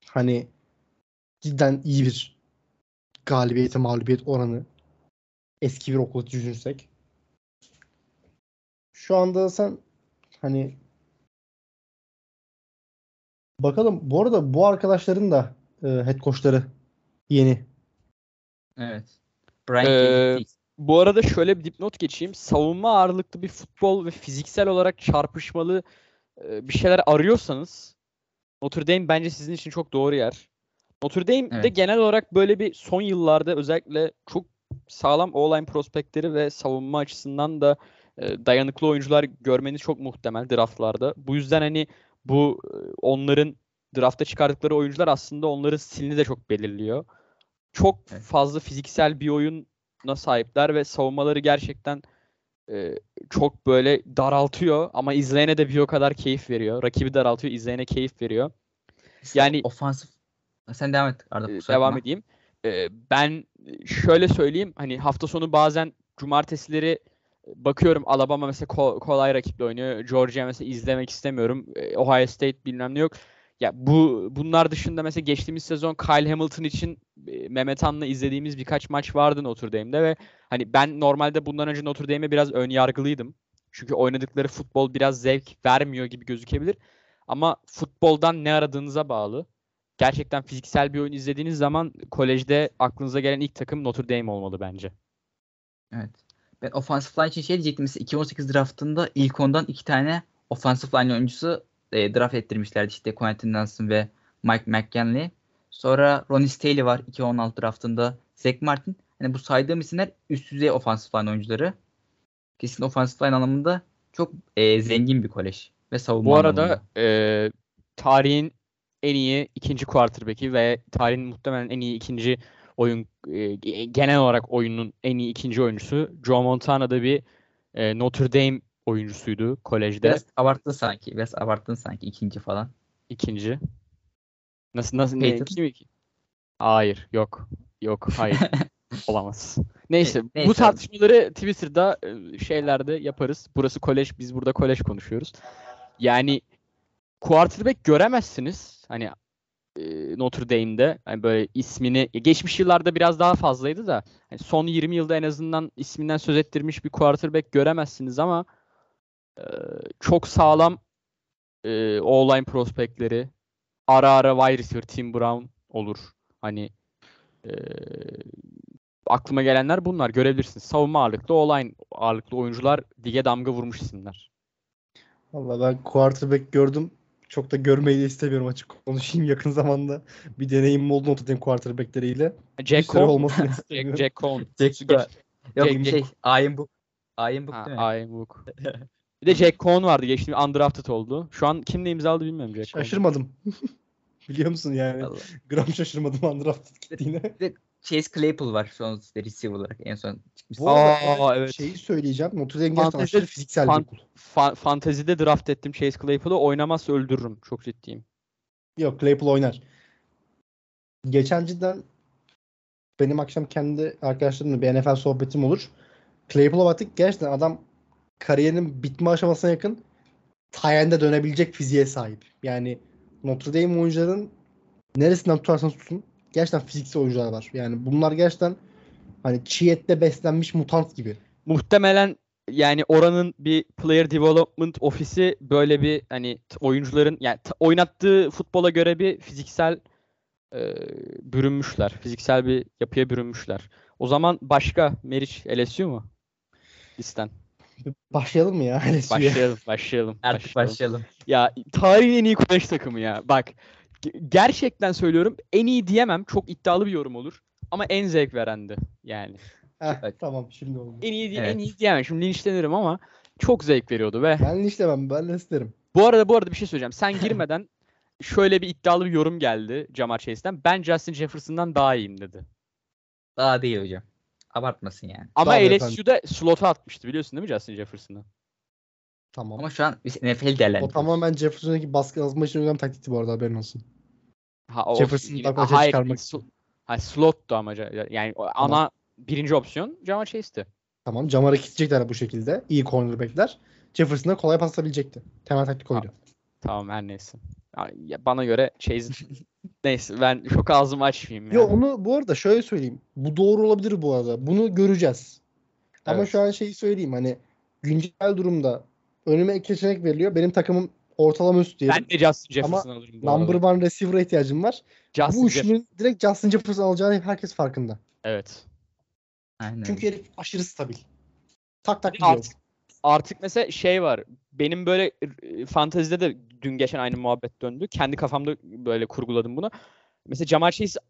Hani cidden iyi bir galibiyete mağlubiyet oranı. Eski bir okul düşünürsek. Şu anda sen hani bakalım bu arada bu arkadaşların da e, head coachları yeni. Evet. Brian Ee. Bu arada şöyle bir dipnot geçeyim. Savunma ağırlıklı bir futbol ve fiziksel olarak çarpışmalı e, bir şeyler arıyorsanız Notre Dame bence sizin için çok doğru yer. Notre Dame de Evet. genel olarak böyle bir son yıllarda özellikle çok sağlam O-line prospektleri ve savunma açısından da e, dayanıklı oyuncular görmeniz çok muhtemel draftlarda. Bu yüzden hani bu e, onların drafta çıkardıkları oyuncular aslında onların stilini de çok belirliyor. Çok fazla fiziksel bir oyuna sahipler ve savunmaları gerçekten e, çok böyle daraltıyor ama izleyene de bir o kadar keyif veriyor. Rakibi daraltıyor, izleyene keyif veriyor. yani- ofansif sen devam et Arda. Kusura devam bakma. edeyim. Ee, ben şöyle söyleyeyim hani hafta sonu bazen cumartesileri bakıyorum Alabama mesela ko- kolay rakiple oynuyor. Georgia mesela izlemek istemiyorum. Ee, Ohio State bilmem ne yok. Ya bu bunlar dışında mesela geçtiğimiz sezon Kyle Hamilton için e, Mehmet Han'la izlediğimiz birkaç maç vardı Notre Dame'de ve hani ben normalde bundan önce Notre Dame'e biraz ön yargılıydım. Çünkü oynadıkları futbol biraz zevk vermiyor gibi gözükebilir. Ama futboldan ne aradığınıza bağlı gerçekten fiziksel bir oyun izlediğiniz zaman kolejde aklınıza gelen ilk takım Notre Dame olmalı bence. Evet. Ben offensive line için şey diyecektim. Mesela 2018 draftında ilk ondan iki tane offensive line oyuncusu e, draft ettirmişlerdi. İşte Quentin Nelson ve Mike McKinley. Sonra Ronnie Staley var 2016 draftında. Zach Martin. Hani bu saydığım isimler üst düzey offensive line oyuncuları. Kesin offensive line anlamında çok e, zengin bir kolej. Ve savunma Bu arada anlamında. e, tarihin en iyi ikinci quarterback'i ve tarihin muhtemelen en iyi ikinci oyun e, genel olarak oyunun en iyi ikinci oyuncusu Joe Montana da bir e, Notre Dame oyuncusuydu kolejde. Biraz abarttın sanki. Biraz abarttın sanki ikinci falan. ikinci. Nasıl nasıl ne Peyton? iki mi ki? Hayır, yok. Yok, hayır. Olamaz. Neyse, bu neyse abi. tartışmaları Twitter'da e, şeylerde yaparız. Burası kolej, biz burada kolej konuşuyoruz. Yani quarterback göremezsiniz. Hani e, Notre Dame'de hani böyle ismini geçmiş yıllarda biraz daha fazlaydı da hani son 20 yılda en azından isminden söz ettirmiş bir quarterback göremezsiniz ama e, çok sağlam e, O-line prospektleri ara ara wide receiver Tim Brown olur. Hani e, aklıma gelenler bunlar görebilirsiniz. Savunma ağırlıklı O-line ağırlıklı oyuncular lige damga vurmuş isimler. Valla ben quarterback gördüm. Çok da görmeyi de istemiyorum açık konuşayım yakın zamanda. Bir deneyimim oldu Notre Dame quarterbackleriyle. Bir Jack süre Cohn. olmasını Jack, istemiyorum. Jack Cohn. Jack, Geç- Yok Jack- bir şey. Iron Book. Iron Book Ha, değil mi? Ian Book. Bir de Jack Cohn vardı. Geçti undrafted oldu. Şu an kimle imzaladı bilmiyorum Jack Cohn. Şaşırmadım. Biliyor musun yani? Allah. Gram şaşırmadım undrafted gittiğine. Chase Claypool var an receiver olarak en son çıkmış. Bu arada Aa, evet. şeyi söyleyeceğim. Notre Dame gerçekten Fantezi- aşırı fiziksel bir fan- okul. Fa- fantezide draft ettim Chase Claypool'u. Oynamazsa öldürürüm. Çok ciddiyim. Yok Claypool oynar. Geçen cidden benim akşam kendi arkadaşlarımla bir NFL sohbetim olur. Claypool'a baktık. Gerçekten adam kariyerinin bitme aşamasına yakın Tyen'de dönebilecek fiziğe sahip. Yani Notre Dame oyuncuların neresinden tutarsanız tutun gerçekten fiziksel oyuncular var. Yani bunlar gerçekten hani çiğ ette beslenmiş mutant gibi. Muhtemelen yani oranın bir player development ofisi böyle bir hani oyuncuların yani oynattığı futbola göre bir fiziksel e, bürünmüşler. Fiziksel bir yapıya bürünmüşler. O zaman başka Meriç LSU mu? Listen. Başlayalım mı ya? Başlayalım, başlayalım. Artık başlayalım. Ya tarihin en iyi college takımı ya. Bak ge- gerçekten söylüyorum en iyi diyemem. Çok iddialı bir yorum olur. Ama en zevk verendi yani. Heh, Evet. tamam şimdi oldu. En iyi diye- Evet. en iyi diyemem. Şimdi linçlenirim ama çok zevk veriyordu ve Ben işlemem. Ben de isterim. bu arada bu arada bir şey söyleyeceğim. Sen girmeden şöyle bir iddialı bir yorum geldi Jamar Chase'den. Ben Justin Jefferson'dan daha iyiyim dedi. Daha değil hocam. Abartmasın yani. Ama Tabii LSU'da slot'a atmıştı biliyorsun değil mi Justin Jefferson'ı? Tamam. Ama şu an biz NFL O değerlendiriyoruz. tamamen Jefferson'daki baskı azaltmak için uygulanan taktikti bu arada haberin olsun. Ha, o- Jefferson'ı kolay hayır, çıkarmak sl- ha, slot'tu ama yani o ana birinci opsiyon Jamar Chase'ti. Tamam. Jamar'a kitlecekler bu şekilde. İyi cornerbackler. Jefferson'a kolay pas atabilecekti. Temel taktik oydu. Tamam her neyse. Ya- ya bana göre Chase neyse ben çok ağzımı açmayayım Yo yani. onu bu arada şöyle söyleyeyim. Bu doğru olabilir bu arada. Bunu göreceğiz. Ama Evet. şu an şeyi söyleyeyim hani güncel durumda önüme iki seçenek veriliyor. Benim takımım ortalama üstü diyelim. Ben de Justin Jefferson alırım bu Number arada. one receiver'a ihtiyacım var. Justin bu Jeff- üçlünün direkt Justin Jefferson alacağını herkes farkında. Evet. Aynen. Çünkü herif aşırı stabil. Tak tak gidiyor. artık, artık mesela şey var. Benim böyle fantezide de dün geçen aynı muhabbet döndü. Kendi kafamda böyle kurguladım bunu. Mesela Jamal Chase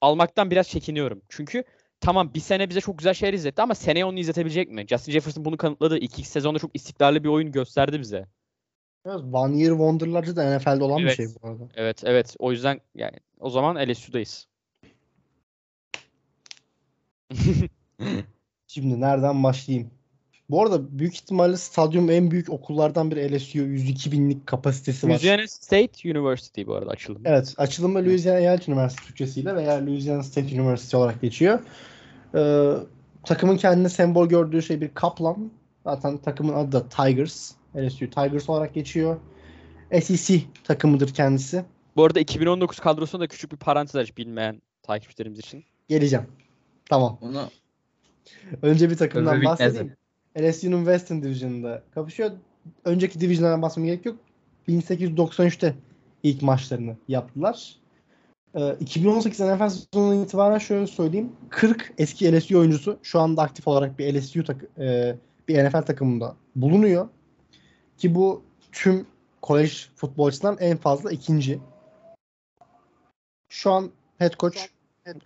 almaktan biraz çekiniyorum. Çünkü tamam bir sene bize çok güzel şeyler izletti ama seneye onu izletebilecek mi? Justin Jefferson bunu kanıtladı. İlk iki sezonda çok istikrarlı bir oyun gösterdi bize. Biraz One Year Wonder'larda da NFL'de olan Evet. bir şey bu arada. Evet evet. O yüzden yani o zaman LSU'dayız. Şimdi nereden başlayayım? Bu arada büyük ihtimalle stadyum en büyük okullardan biri LSU 102 binlik kapasitesi var. Louisiana State University bu arada açılım. Evet, açılımı Louisiana Eyalet Üniversitesi Türkçesiyle veya Louisiana State University olarak geçiyor. Ee, takımın kendine sembol gördüğü şey bir kaplan. Zaten takımın adı da Tigers. LSU Tigers olarak geçiyor. SEC takımıdır kendisi. Bu arada 2019 kadrosunda da küçük bir parantez aç bilmeyen takipçilerimiz için. Geleceğim. Tamam. Onu Önce bir takımdan Öbür bahsedeyim. LSU'nun Western Division'da kapışıyor. Önceki division'dan bahsetmem gerek yok. 1893'te ilk maçlarını yaptılar. Ee, 2018 NFL sezonundan itibaren şöyle söyleyeyim. 40 eski LSU oyuncusu şu anda aktif olarak bir LSU takı, e, bir NFL takımında bulunuyor. Ki bu tüm kolej futbolcusundan en fazla ikinci. Şu an head coach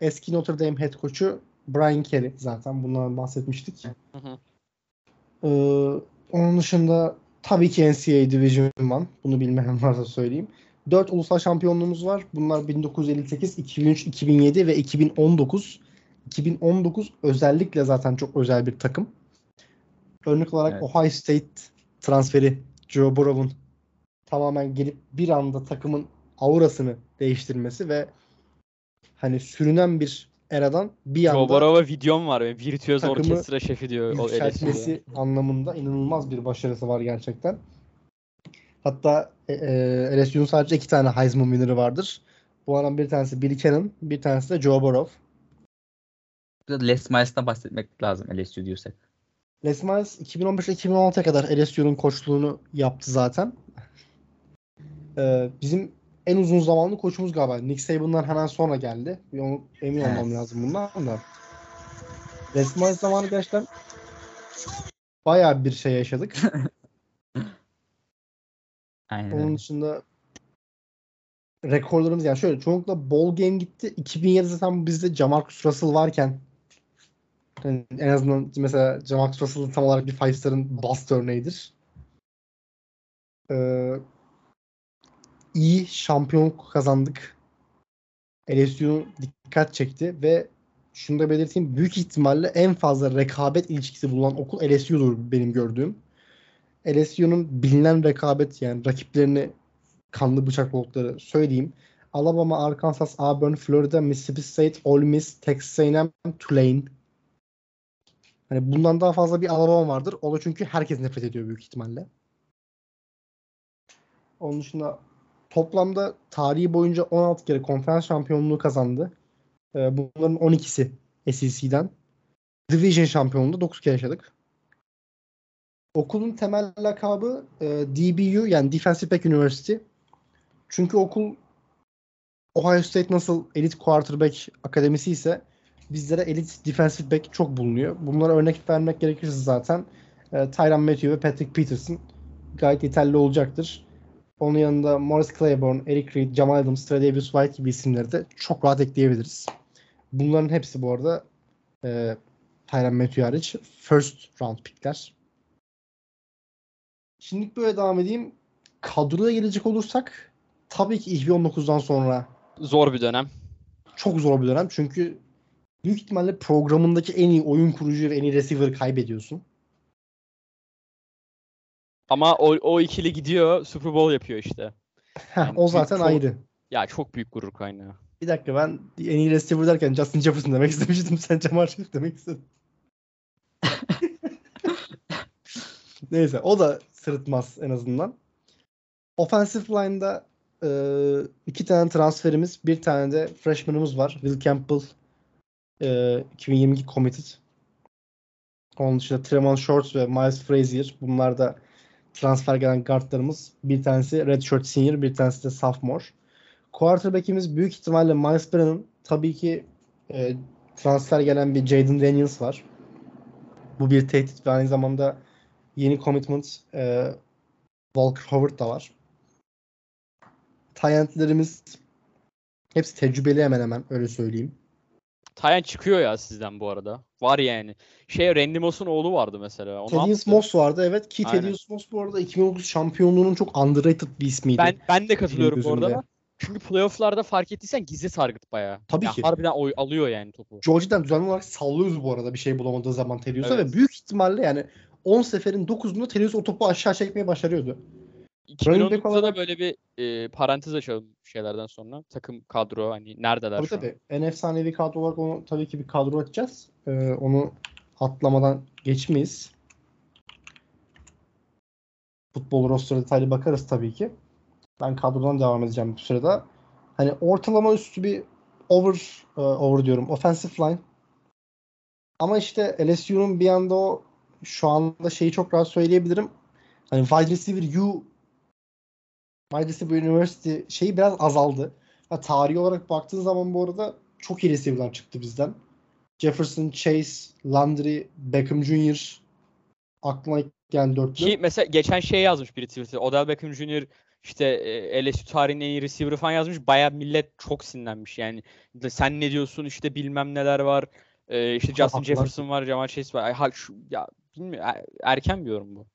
eski Notre Dame head coach'u Brian Kelly zaten bundan bahsetmiştik. Hı hı. Ee, onun dışında tabii ki NCAA Division 1. Bunu bilmeyen varsa söyleyeyim. 4 ulusal şampiyonluğumuz var. Bunlar 1958, 2003, 2007 ve 2019. 2019 özellikle zaten çok özel bir takım. Örnek olarak Evet. Ohio State transferi Joe Burrow'un tamamen gelip bir anda takımın aurasını değiştirmesi ve hani sürünen bir eradan bir Joe anda Burrow'a videom var. benim. Virtüöz orkestra şefi diyor. o yükseltmesi anlamında inanılmaz bir başarısı var gerçekten. Hatta e, e, LSU'nun sadece iki tane Heisman winner'ı vardır. Bu adam bir tanesi Billy Cannon, bir tanesi de Joe Burrow. Les Miles'tan bahsetmek lazım LSU diyorsak. Les Miles 2015-2016'ya kadar LSU'nun koçluğunu yaptı zaten. Ee, bizim en uzun zamanlı koçumuz galiba. Nick Saban'dan hemen sonra geldi. Bir onu, emin Evet. olmam lazım bundan da. Les Miles zamanı gerçekten bayağı bir şey yaşadık. Aynen Onun dışında rekorlarımız yani şöyle çoğunlukla ball game gitti. 2007'de zaten bizde Jamarcus Russell varken yani en azından mesela Jamarcus Russell tam olarak bir five star'ın bust örneğidir. Ee, iyi şampiyonluk kazandık. LSU dikkat çekti ve şunu da belirteyim. Büyük ihtimalle en fazla rekabet ilişkisi bulunan okul LSU'dur benim gördüğüm. LSU'nun bilinen rekabet yani rakiplerini kanlı bıçak oldukları söyleyeyim. Alabama, Arkansas, Auburn, Florida, Mississippi State, Ole Miss, Texas A&M, Tulane. Hani bundan daha fazla bir Alabama vardır. O da çünkü herkes nefret ediyor büyük ihtimalle. Onun dışında toplamda tarihi boyunca 16 kere konferans şampiyonluğu kazandı. Ee, bunların 12'si SEC'den. Division şampiyonluğu 9 kere yaşadık. Okulun temel lakabı e, DBU yani Defensive Back University. Çünkü okul Ohio State nasıl elit quarterback akademisi ise bizlere elit defensive back çok bulunuyor. Bunlara örnek vermek gerekirse zaten e, Tyrann Matthew ve Patrick Peterson gayet yeterli olacaktır. Onun yanında Morris Claiborne, Eric Reed, Jamal Adams, Tredavious White gibi isimleri de çok rahat ekleyebiliriz. Bunların hepsi bu arada e, Tyrann Matthew hariç first round pickler. Şimdi böyle devam edeyim. Kadroya gelecek olursak tabii ki 2019'dan sonra Zor bir dönem. çok zor bir dönem. Çünkü büyük ihtimalle programındaki en iyi oyun kurucu ve en iyi receiver'ı kaybediyorsun. Ama o, o ikili gidiyor Super Bowl yapıyor işte. Yani o zaten çok- ayrı. Ya çok büyük gurur kaynağı. Bir dakika ben en iyi receiver derken Justin Jefferson demek istemiştim. Sen Jamar Chase demek istedin. Neyse o da sırıtmaz en azından. Offensive line'da e, iki tane transferimiz, bir tane de freshman'ımız var. Will Campbell e, 2022 committed. Onun dışında Tremont Shorts ve Miles Frazier. Bunlar da transfer gelen guardlarımız. Bir tanesi redshirt senior, bir tanesi de sophomore. Quarterback'imiz büyük ihtimalle Miles Brennan. Tabii ki e, transfer gelen bir Jaden Daniels var. Bu bir tehdit ve aynı zamanda yeni commitment e, Walker Howard da var. Tayyentlerimiz hepsi tecrübeli hemen hemen öyle söyleyeyim. Tayan çıkıyor ya sizden bu arada. Var yani. Şey Randy Moss'un oğlu vardı mesela. Onu Thaddeus. Moss vardı evet ki. Thaddeus Moss bu arada 2019 şampiyonluğunun çok underrated bir ismiydi. Ben ben de katılıyorum bu arada çünkü playoff'larda fark ettiysen gizli target bayağı. Tabii Ya ki. Harbiden oy alıyor yani topu. Georgia'dan düzenli olarak sallıyoruz bu arada bir şey bulamadığı zaman Thaddeus'a Evet. ve büyük ihtimalle yani 10 seferin 9'unda Thaddeus o topu aşağı çekmeyi başarıyordu. Running back 2019'da da böyle bir e, parantez açalım şeylerden sonra. Takım kadro hani neredeler Tabii şu an? tabii. En efsanevi kadro olarak onu tabii ki bir kadro açacağız. Ee, onu atlamadan geçmeyiz. Futbol roster detaylı bakarız tabii ki. Ben kadrodan devam edeceğim bu sırada. Hani ortalama üstü bir over e, over diyorum. Offensive line. Ama işte LSU'nun bir anda o şu anda şeyi çok rahat söyleyebilirim. Hani wide receiver U wide receiver university şeyi biraz azaldı. Ha, tarihi olarak baktığın zaman bu arada çok iyi receiver'lar çıktı bizden. Jefferson, Chase, Landry, Beckham Jr. aklıma gelen dörtlü. Ki mesela geçen şey yazmış biri Twitter'da. Odell Beckham Jr. işte e, LSU tarihinin en iyi receiver'ı falan yazmış. Baya millet çok sinirlenmiş. Yani sen ne diyorsun işte bilmem neler var. E, işte Justin Haklılar. Jefferson var, Jamal Chase var. Ha, şu, ya bilmiyorum. er- Erken bir yorum bu.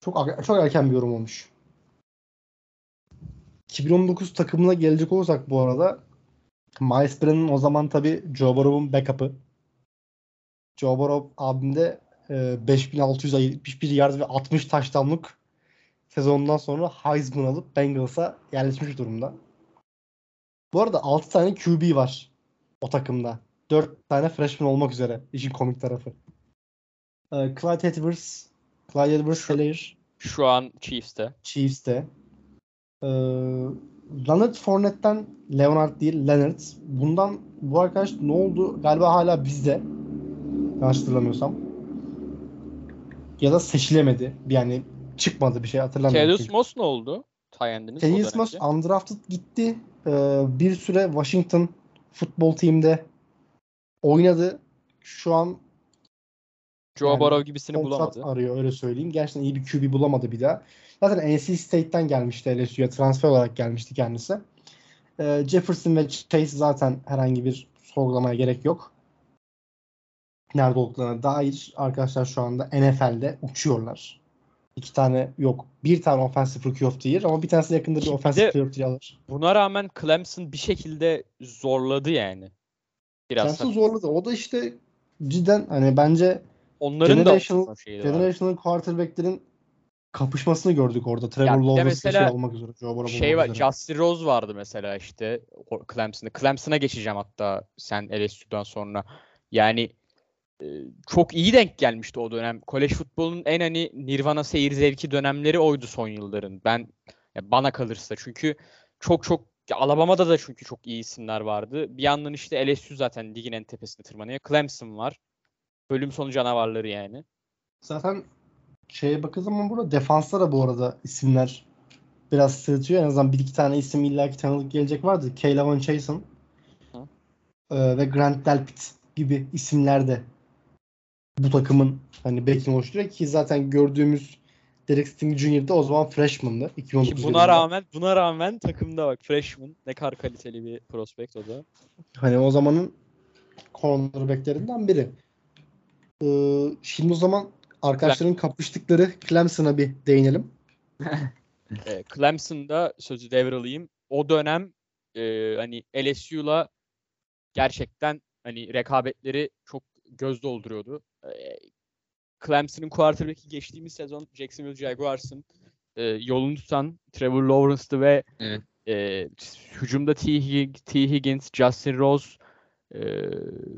Çok çok erken bir yorum olmuş. 2019 takımına gelecek olursak bu arada Miles Brennan'ın o zaman tabi Joe Burrow'un backup'ı. Joe Burrow abimde e, 5671 yard ve 60 touchdown'luk sezonundan sonra Heisman alıp Bengals'a yerleşmiş durumda. Bu arada 6 tane QB var o takımda. 4 tane freshman olmak üzere. İşin komik tarafı. E, Clyde Edwards, Clyde Edwards Helaire Şu an Chiefs'te. Chiefs'te. Ee, Leonard Fournette'den Leonard değil Leonard. Bundan bu arkadaş ne oldu? Galiba hala bizde. Yanlış hatırlamıyorsam. Ya da seçilemedi. Yani çıkmadı bir şey hatırlamıyorum. Çünkü. Moss ne oldu? Tyend'iniz o Thaddeus Moss undrafted gitti. Ee, bir süre Washington futbol team'de oynadı. Şu an Joe yani Burrow gibisini bulamadı. arıyor öyle söyleyeyim. Gerçekten iyi bir QB bulamadı bir daha. Zaten NC State'ten gelmişti LSU'ya transfer olarak gelmişti kendisi. Ee, Jefferson ve Chase zaten herhangi bir sorgulamaya gerek yok. Nerede olduklarına dair arkadaşlar şu anda NFL'de uçuyorlar. iki tane yok. Bir tane offensive rookie of the year ama bir tanesi yakında bir offensive player of the year alır. Buna rağmen Clemson bir şekilde zorladı yani. Biraz Clemson zorladı. O da işte cidden hani bence onların da Generational- var. generational quarterback'lerin kapışmasını gördük orada. Trevor bir de Lawrence mesela şey olmak üzere. Joe Burrow şey var. Justin Rose vardı mesela işte Clemson'da. Clemson'a geçeceğim hatta sen LSU'dan sonra. Yani e, çok iyi denk gelmişti o dönem. Kolej futbolunun en hani Nirvana seyir zevki dönemleri oydu son yılların. Ben ya bana kalırsa çünkü çok çok Alabama'da da çünkü çok iyi isimler vardı. Bir yandan işte LSU zaten ligin en tepesine tırmanıyor. Clemson var. Bölüm sonu canavarları yani. Zaten şeye bakın zaman burada defansta da bu arada isimler biraz sırıtıyor. En azından bir iki tane isim illaki tanıdık gelecek vardı. Kaylavon Chasen Hı. e, ve Grant Delpit gibi isimler de bu takımın hani bekini oluşturuyor ki zaten gördüğümüz Derek Sting Jr. de o zaman freshman'dı. 2019 Ki buna yılında. rağmen buna rağmen takımda bak freshman ne kadar kaliteli bir prospect o da. Hani o zamanın cornerbacklerinden biri. Ee, şimdi o zaman arkadaşların kapıştıkları Clemson'a bir değinelim. E, Clemson'da sözü devralayım. O dönem e, hani LSU'la gerçekten hani rekabetleri çok göz dolduruyordu. E, Clemson'ın quarterback'i geçtiğimiz sezon Jacksonville Jaguars'ın e, yolunu tutan Trevor Lawrence'tı ve Evet. e, hücumda T. Hig- T. Higgins, Justin Rose e,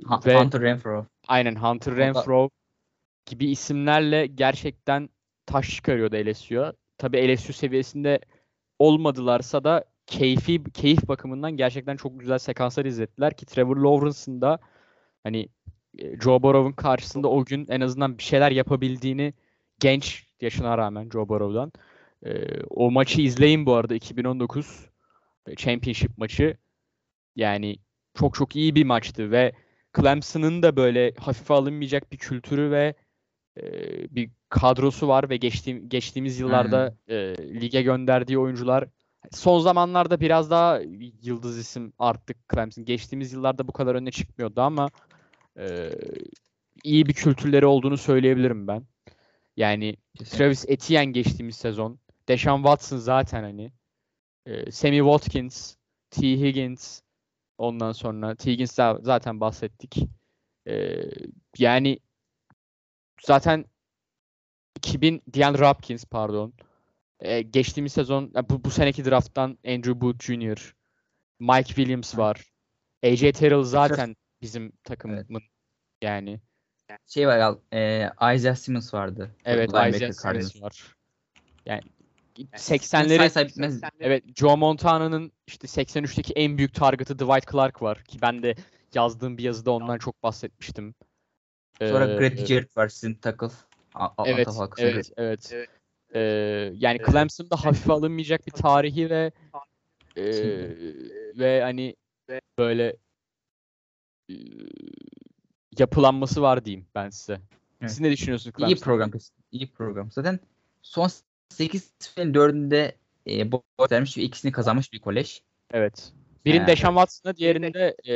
Ha- ve Hunter Renfro. Aynen Hunter Renfro gibi isimlerle gerçekten taş çıkarıyordu LSU'ya. Tabii LSU seviyesinde olmadılarsa da keyfi keyif bakımından gerçekten çok güzel sekanslar izlettiler ki Trevor Lawrence'ın da hani e, Joe Burrow'un karşısında o gün en azından bir şeyler yapabildiğini genç yaşına rağmen Joe Burrow'dan e, o maçı izleyin bu arada 2019 e, Championship maçı. Yani çok çok iyi bir maçtı ve Clemson'ın da böyle hafife alınmayacak bir kültürü ve bir kadrosu var ve geçtiğim geçtiğimiz yıllarda e, lige gönderdiği oyuncular son zamanlarda biraz daha yıldız isim arttık Clemson. Geçtiğimiz yıllarda bu kadar öne çıkmıyordu ama e, iyi bir kültürleri olduğunu söyleyebilirim ben. Yani Travis Etienne geçtiğimiz sezon. Deshaun Watson zaten hani. E, Sammy Watkins, T. Higgins ondan sonra T. Higgins za- zaten bahsettik. E, yani zaten 2000 DeAndre Hopkins pardon. E, geçtiğimiz sezon bu, bu seneki drafttan Andrew Booth Jr. Mike Williams var. AJ Terrell zaten bizim takımın yani. Şey var ya, e, Isaiah Simmons vardı. Evet Isaiah Cardinals. Simmons var. Yani Say 80'leri say bitmez. evet Joe Montana'nın işte 83'teki en büyük target'ı Dwight Clark var ki ben de yazdığım bir yazıda ondan çok bahsetmiştim. Sonra Ee, Grady Jarrett var sizin takıl. A- Evet, Falcons'ın evet, evet. Ee, yani Clemson'da hafife alınmayacak bir tarihi ve e, ve hani böyle e, yapılanması var diyeyim ben size. Siz ne düşünüyorsunuz Clemson? İyi program. İyi program. Zaten son 8 filmin 4'ünde e, boy vermiş ve ikisini kazanmış bir kolej. Evet. Birinde Ee, Deshaun Watson'da, diğerinde e,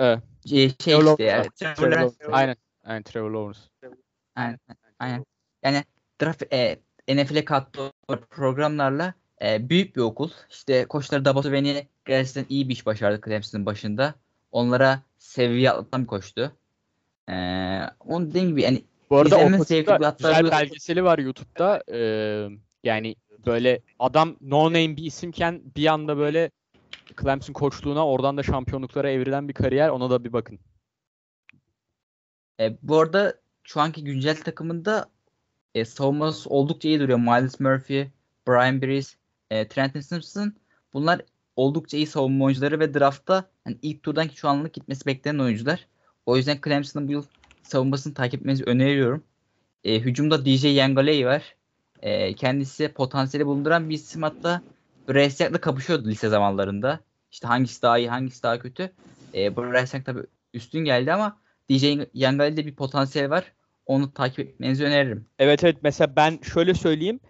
e, E, şey Trevor işte yani, Trevor Trevor Lawrence. Aynen. Aynen Trevor Lawrence. Aynen. Aynen. Yani draft e, NFL'e kattığı programlarla e, büyük bir okul. İşte koçları Daboto Veni gerçekten iyi bir iş başardı Clemson'ın başında. Onlara seviye atlatan bir koçtu. E, onun dediğim gibi yani Bu arada İzlenme o zevkli, koçta hatta güzel belgeseli var YouTube'da. Ee, yani böyle adam no name bir isimken bir anda böyle Clemson koçluğuna oradan da şampiyonluklara evrilen bir kariyer. Ona da bir bakın. E, bu arada şu anki güncel takımında e, savunması oldukça iyi duruyor. Miles Murphy, Brian Brees, e, Trenton Simpson bunlar oldukça iyi savunma oyuncuları ve draftta hani ilk turdan şu anlık gitmesi beklenen oyuncular. O yüzden Clemson'ın bu yıl savunmasını takip etmenizi öneriyorum. E, hücumda DJ Yangalei var. E, kendisi potansiyeli bulunduran bir isim hatta Young'la kapışıyordu lise zamanlarında. İşte hangisi daha iyi, hangisi daha kötü. E, Bryce Young tabii üstün geldi ama DJ Yangalei'de bir potansiyel var. Onu takip etmenizi öneririm. Evet evet mesela ben şöyle söyleyeyim.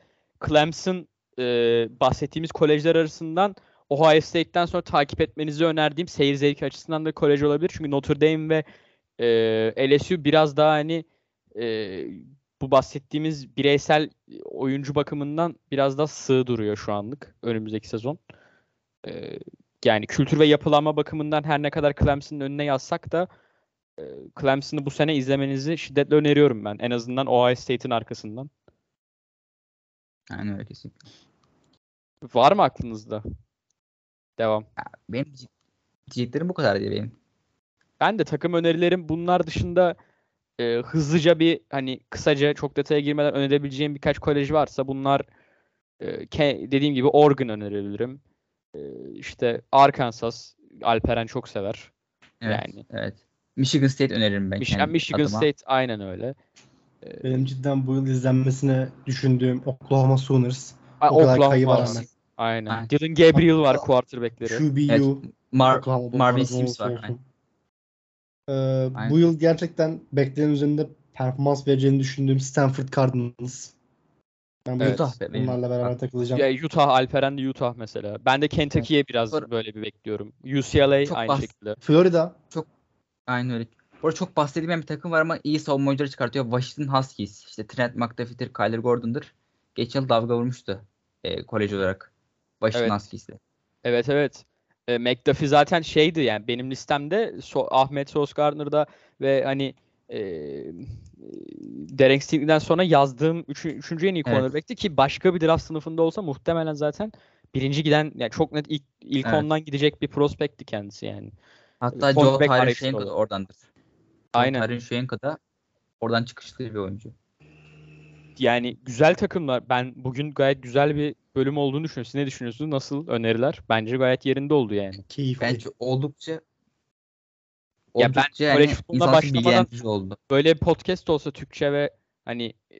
Clemson e, bahsettiğimiz kolejler arasından Ohio State'ten sonra takip etmenizi önerdiğim seyir zevki açısından da kolej olabilir. Çünkü Notre Dame ve e, LSU biraz daha hani e, bu bahsettiğimiz bireysel oyuncu bakımından biraz da sığ duruyor şu anlık önümüzdeki sezon. Ee, yani kültür ve yapılanma bakımından her ne kadar Clemson'ın önüne yazsak da e, Clemson'ı bu sene izlemenizi şiddetle öneriyorum ben. En azından Ohio State'in arkasından. Aynen öyle kesinlikle. Var mı aklınızda? Devam. Ya, benim diye- diyeceklerim bu kadar diye benim. Ben de takım önerilerim bunlar dışında e, hızlıca bir hani kısaca çok detaya girmeden önerebileceğim birkaç kolej varsa bunlar e, ke- dediğim gibi Oregon önerebilirim. E, işte Arkansas Alperen çok sever. Evet. Yani Evet. Michigan State öneririm ben. Michigan, Michigan adıma. State aynen öyle. E, Benim cidden bu yıl izlenmesine düşündüğüm Oklahoma Sooners. a- O kadar Oklahoma kayı var var. rağmen. Aynen. Aynen. Dylan Gabriel var quarterback'leri. QBU, Mar Oklahoma'da Marvin Oklahoma Sims var. olsun. Aynen. Ee, Aynen. bu yıl gerçekten beklenen üzerinde performans vereceğini düşündüğüm Stanford Cardinals. Ben Evet. Utah onlarla beraber takılacağım. Ya Utah, Alperen de Utah mesela. Ben de Kentucky'ye biraz Doğru. böyle bir bekliyorum. UCLA Çok aynı bas- şekilde. Florida. Aynen öyle. Bu arada çok bahsedilmeyen bir takım var ama iyi savunma oyuncuları çıkartıyor. Washington Huskies. İşte Trent McDuffie'dir, Kyler Gordon'dır. Geçen yıl dalga vurmuştu e, kolej olarak. Washington Evet. Huskies'le. Evet evet. E, McDuffie zaten şeydi yani benim listemde so- Ahmet Sos Gardner'da ve hani e, e, Derek Stingley'den sonra yazdığım üçü, üçüncü en iyi Evet. cornerback'ti ki başka bir draft sınıfında olsa muhtemelen zaten birinci giden yani çok net ilk, ilk Evet. ondan gidecek bir prospektti kendisi yani. Hatta Joe Shenko oldu. da oradandır. Aynen. Joe Tyron Shenko da oradan çıkışlı bir oyuncu. Yani güzel takımlar. Ben bugün gayet güzel bir bölüm olduğunu düşünüyorum. Siz ne düşünüyorsunuz? Nasıl öneriler? Bence gayet yerinde oldu yani. Keyifli. Bence oldukça Ya ben oldukça kolej yani futboluna başlamadan- oldu. böyle bir podcast olsa Türkçe ve hani e,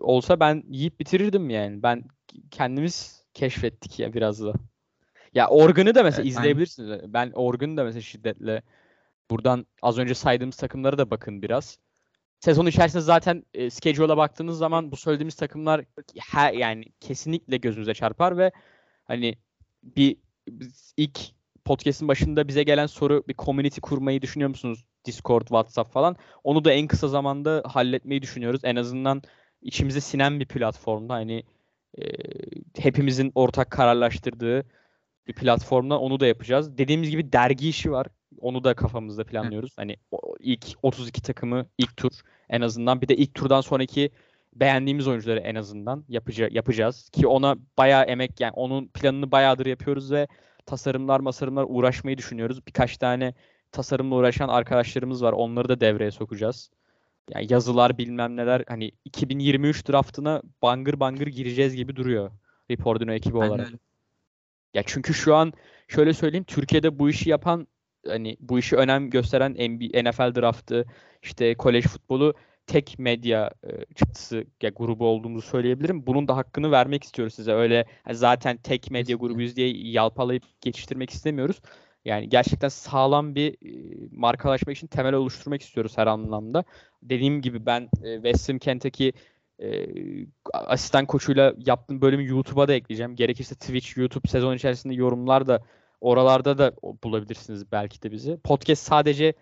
olsa ben yiyip bitirirdim yani. Ben kendimiz keşfettik ya biraz da. Ya Organ'ı da mesela Evet, aynen. izleyebilirsiniz. Ben Organ'ı da mesela şiddetle buradan az önce saydığımız takımlara da bakın biraz. Sezon içerisinde zaten e, schedule'a baktığınız zaman bu söylediğimiz takımlar her yani kesinlikle gözünüze çarpar ve hani bir ilk podcast'in başında bize gelen soru bir community kurmayı düşünüyor musunuz? Discord, WhatsApp falan. Onu da en kısa zamanda halletmeyi düşünüyoruz. En azından içimize sinen bir platformda hani e, hepimizin ortak kararlaştırdığı bir platformda onu da yapacağız. Dediğimiz gibi dergi işi var. Onu da kafamızda planlıyoruz. Hani ilk 32 takımı ilk tur en azından bir de ilk turdan sonraki beğendiğimiz oyuncuları en azından yapıca yapacağız ki ona bayağı emek yani onun planını bayağıdır yapıyoruz ve tasarımlar masarımlar uğraşmayı düşünüyoruz. Birkaç tane tasarımla uğraşan arkadaşlarımız var. Onları da devreye sokacağız. Yani yazılar bilmem neler hani 2023 draftına bangır bangır gireceğiz gibi duruyor. Reportino ekibi Aynen olarak. öyle. Ya çünkü şu an şöyle söyleyeyim Türkiye'de bu işi yapan hani bu işi önem gösteren NBA, NFL draftı işte kolej futbolu tek medya e, çıktısı ya grubu olduğumuzu söyleyebilirim. Bunun da hakkını vermek istiyoruz size. Öyle hani zaten tek medya grubuyuz diye yalpalayıp geçiştirmek istemiyoruz. Yani gerçekten sağlam bir e, markalaşmak için temel oluşturmak istiyoruz her anlamda. Dediğim gibi ben e, Western Kentucky e, asistan koçuyla yaptığım bölümü YouTube'a da ekleyeceğim. Gerekirse Twitch, YouTube sezon içerisinde yorumlar da oralarda da bulabilirsiniz belki de bizi. Podcast sadece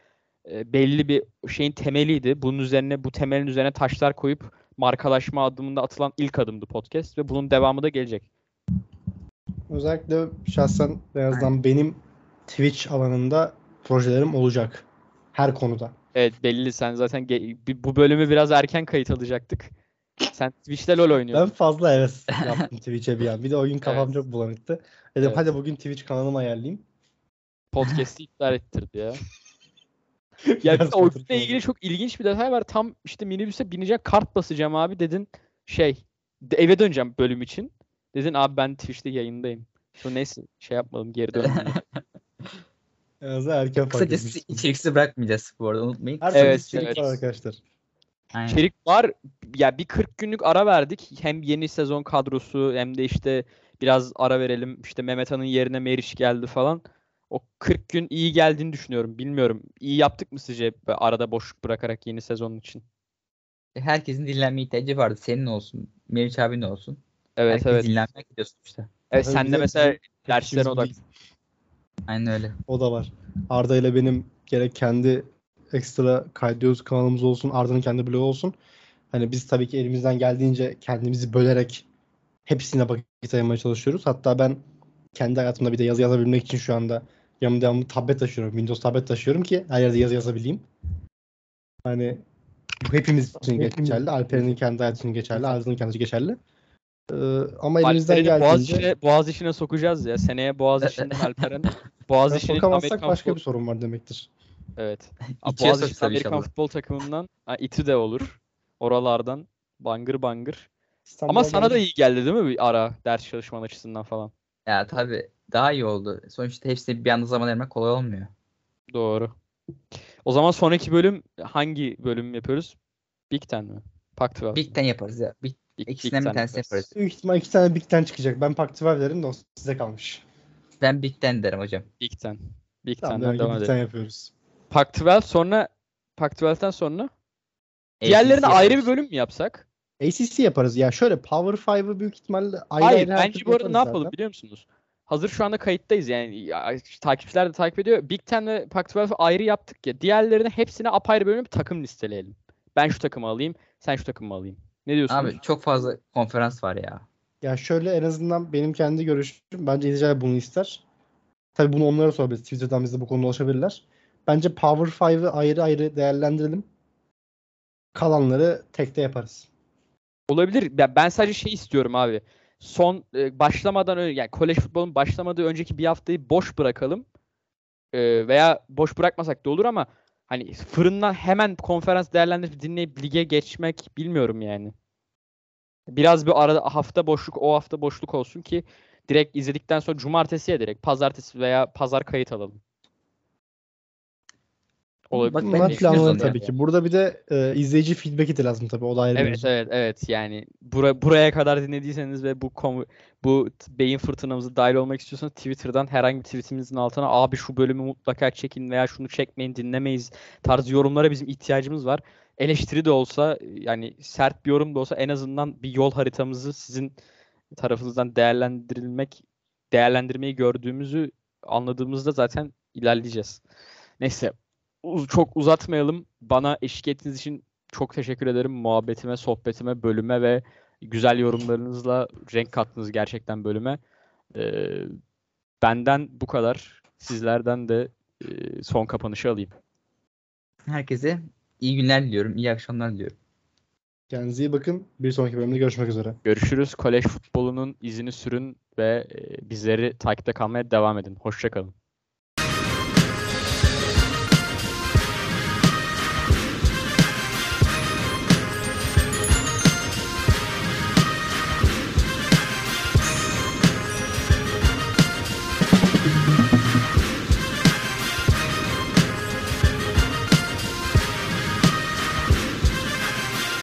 e, belli bir şeyin temeliydi. Bunun üzerine bu temelin üzerine taşlar koyup markalaşma adımında atılan ilk adımdı podcast ve bunun devamı da gelecek. Özellikle şahsen en azından benim Twitch alanında projelerim olacak. Her konuda. Evet belli sen zaten bu bölümü biraz erken kayıt alacaktık. Sen Twitch'te LoL Ben oynuyorsun. fazla heves yaptım Twitch'e bir an. Bir de o gün kafam Evet. çok bulanıktı. Dedim Evet. hadi bugün Twitch kanalımı ayarlayayım. Podcast'i iptal ettirdi ya. Ya bir de oyunla oturup ilgili çok ilginç bir detay var. Tam işte minibüse binecek kart basacağım abi dedin şey de- eve döneceğim bölüm için. Dedin abi ben Twitch'te yayındayım. Sonra neyse şey yapmadım geri döndüm. En azından erken fark Kısacası içeriksiz bırakmayacağız bu arada unutmayın. Her Evet, evet, arkadaşlar. Aynen. İçerik var. Ya bir 40 günlük ara verdik. Hem yeni sezon kadrosu hem de işte biraz ara verelim. İşte Mehmet Han'ın yerine Meriç geldi falan. O 40 gün iyi geldiğini düşünüyorum. Bilmiyorum. İyi yaptık mı sizce arada boşluk bırakarak yeni sezon için? Herkesin dinlenme ihtiyacı vardı. Senin olsun, Meriç abinin olsun. Evet Herkes evet. dinlenmek gidiyor sonuçta. Evet sen de mesela derslere odak. Aynen öyle. O da var. Arda ile benim gerek kendi ekstra kaydediyoruz kanalımız olsun, Arda'nın kendi blogu olsun. Hani biz tabii ki elimizden geldiğince kendimizi bölerek hepsine vakit ayırmaya çalışıyoruz. Hatta ben kendi hayatımda bir de yazı yazabilmek için şu anda yanımda devamlı tablet taşıyorum. Windows tablet taşıyorum ki her yerde yazı yazabileyim. Hani bu hepimiz için geçerli. Alperen'in kendi hayatı için geçerli. Arzı'nın kendisi geçerli. Ee, ama elimizden boğaz geldiğince işine, boğaz işine sokacağız ya. Seneye boğaz işinden Alperen boğaz işinin Amerikan başka futbol- bir sorun var demektir. Evet. İçine Boğaz soksa Amerikan inşallah. futbol takımından ha, iti de olur. Oralardan bangır bangır. İstanbul'a Ama sana da iyi geldi değil mi bir ara ders çalışman açısından falan? Ya tabii daha iyi oldu. Sonuçta hepsine bir anda zaman ayırmak kolay olmuyor. Doğru. O zaman sonraki bölüm hangi bölüm yapıyoruz? Big Ten mi? Pac-12. Big Ten yaparız ya. Big, Big- Big ikisinden bir Ten tanesini yaparız. yaparız. Büyük ihtimal iki tane Big Ten çıkacak. Ben Pac-12 derim de o size kalmış. Ben Big Ten derim hocam. Big Ten. Big Tamam Ten'den devam Big edelim. Ten yapıyoruz. Pac-12 sonra Pac-12'den sonra diğerlerine ACC ayrı bir yaparız. bölüm mü yapsak? ACC yaparız. Ya şöyle Power 5'ı büyük ihtimalle ayrı Hayır, ayrı bence bu arada ne yaparız yapalım zaten. biliyor musunuz? Hazır şu anda kayıttayız yani ya, takipçiler de takip ediyor. Big Ten ve Pac-12 ayrı yaptık ya. Diğerlerini hepsine apayrı bölüm bir takım listeleyelim. Ben şu takımı alayım, sen şu takımı alayım. Ne diyorsunuz? Abi çok fazla konferans var ya. Ya şöyle en azından benim kendi görüşüm bence izleyiciler bunu ister. Tabii bunu onlara sorabiliriz. Twitter'dan bize bu konuda ulaşabilirler. Bence Power 5'ı ayrı ayrı değerlendirelim. Kalanları tekte yaparız. Olabilir. Ben sadece şey istiyorum abi. Son e, başlamadan önce yani kolej futbolun başlamadığı önceki bir haftayı boş bırakalım. E, veya boş bırakmasak da olur ama hani fırından hemen konferans değerlendirip dinleyip lige geçmek bilmiyorum yani. Biraz bir arada hafta boşluk o hafta boşluk olsun ki direkt izledikten sonra cumartesiye direkt pazartesi veya pazar kayıt alalım. Olabilir. Bak onu tabii ki. Burada bir de e, izleyici feedback'i de lazım tabii. O da ayrı bir Evet mevzu. evet evet yani bura, buraya kadar dinlediyseniz ve bu kom- bu beyin fırtınamıza dahil olmak istiyorsanız Twitter'dan herhangi bir tweetimizin altına abi şu bölümü mutlaka çekin veya şunu çekmeyin dinlemeyiz tarzı yorumlara bizim ihtiyacımız var. Eleştiri de olsa yani sert bir yorum da olsa en azından bir yol haritamızı sizin tarafınızdan değerlendirilmek değerlendirmeyi gördüğümüzü anladığımızda zaten ilerleyeceğiz. Neyse çok uzatmayalım. Bana eşlik ettiğiniz için çok teşekkür ederim. Muhabbetime, sohbetime, bölüme ve güzel yorumlarınızla renk kattınız gerçekten bölüme. Ee, benden bu kadar. Sizlerden de e, son kapanışı alayım. Herkese iyi günler diliyorum. iyi akşamlar diliyorum. Kendinize iyi bakın. Bir sonraki bölümde görüşmek üzere. Görüşürüz. Kolej futbolunun izini sürün ve e, bizleri takipte kalmaya devam edin. Hoşçakalın.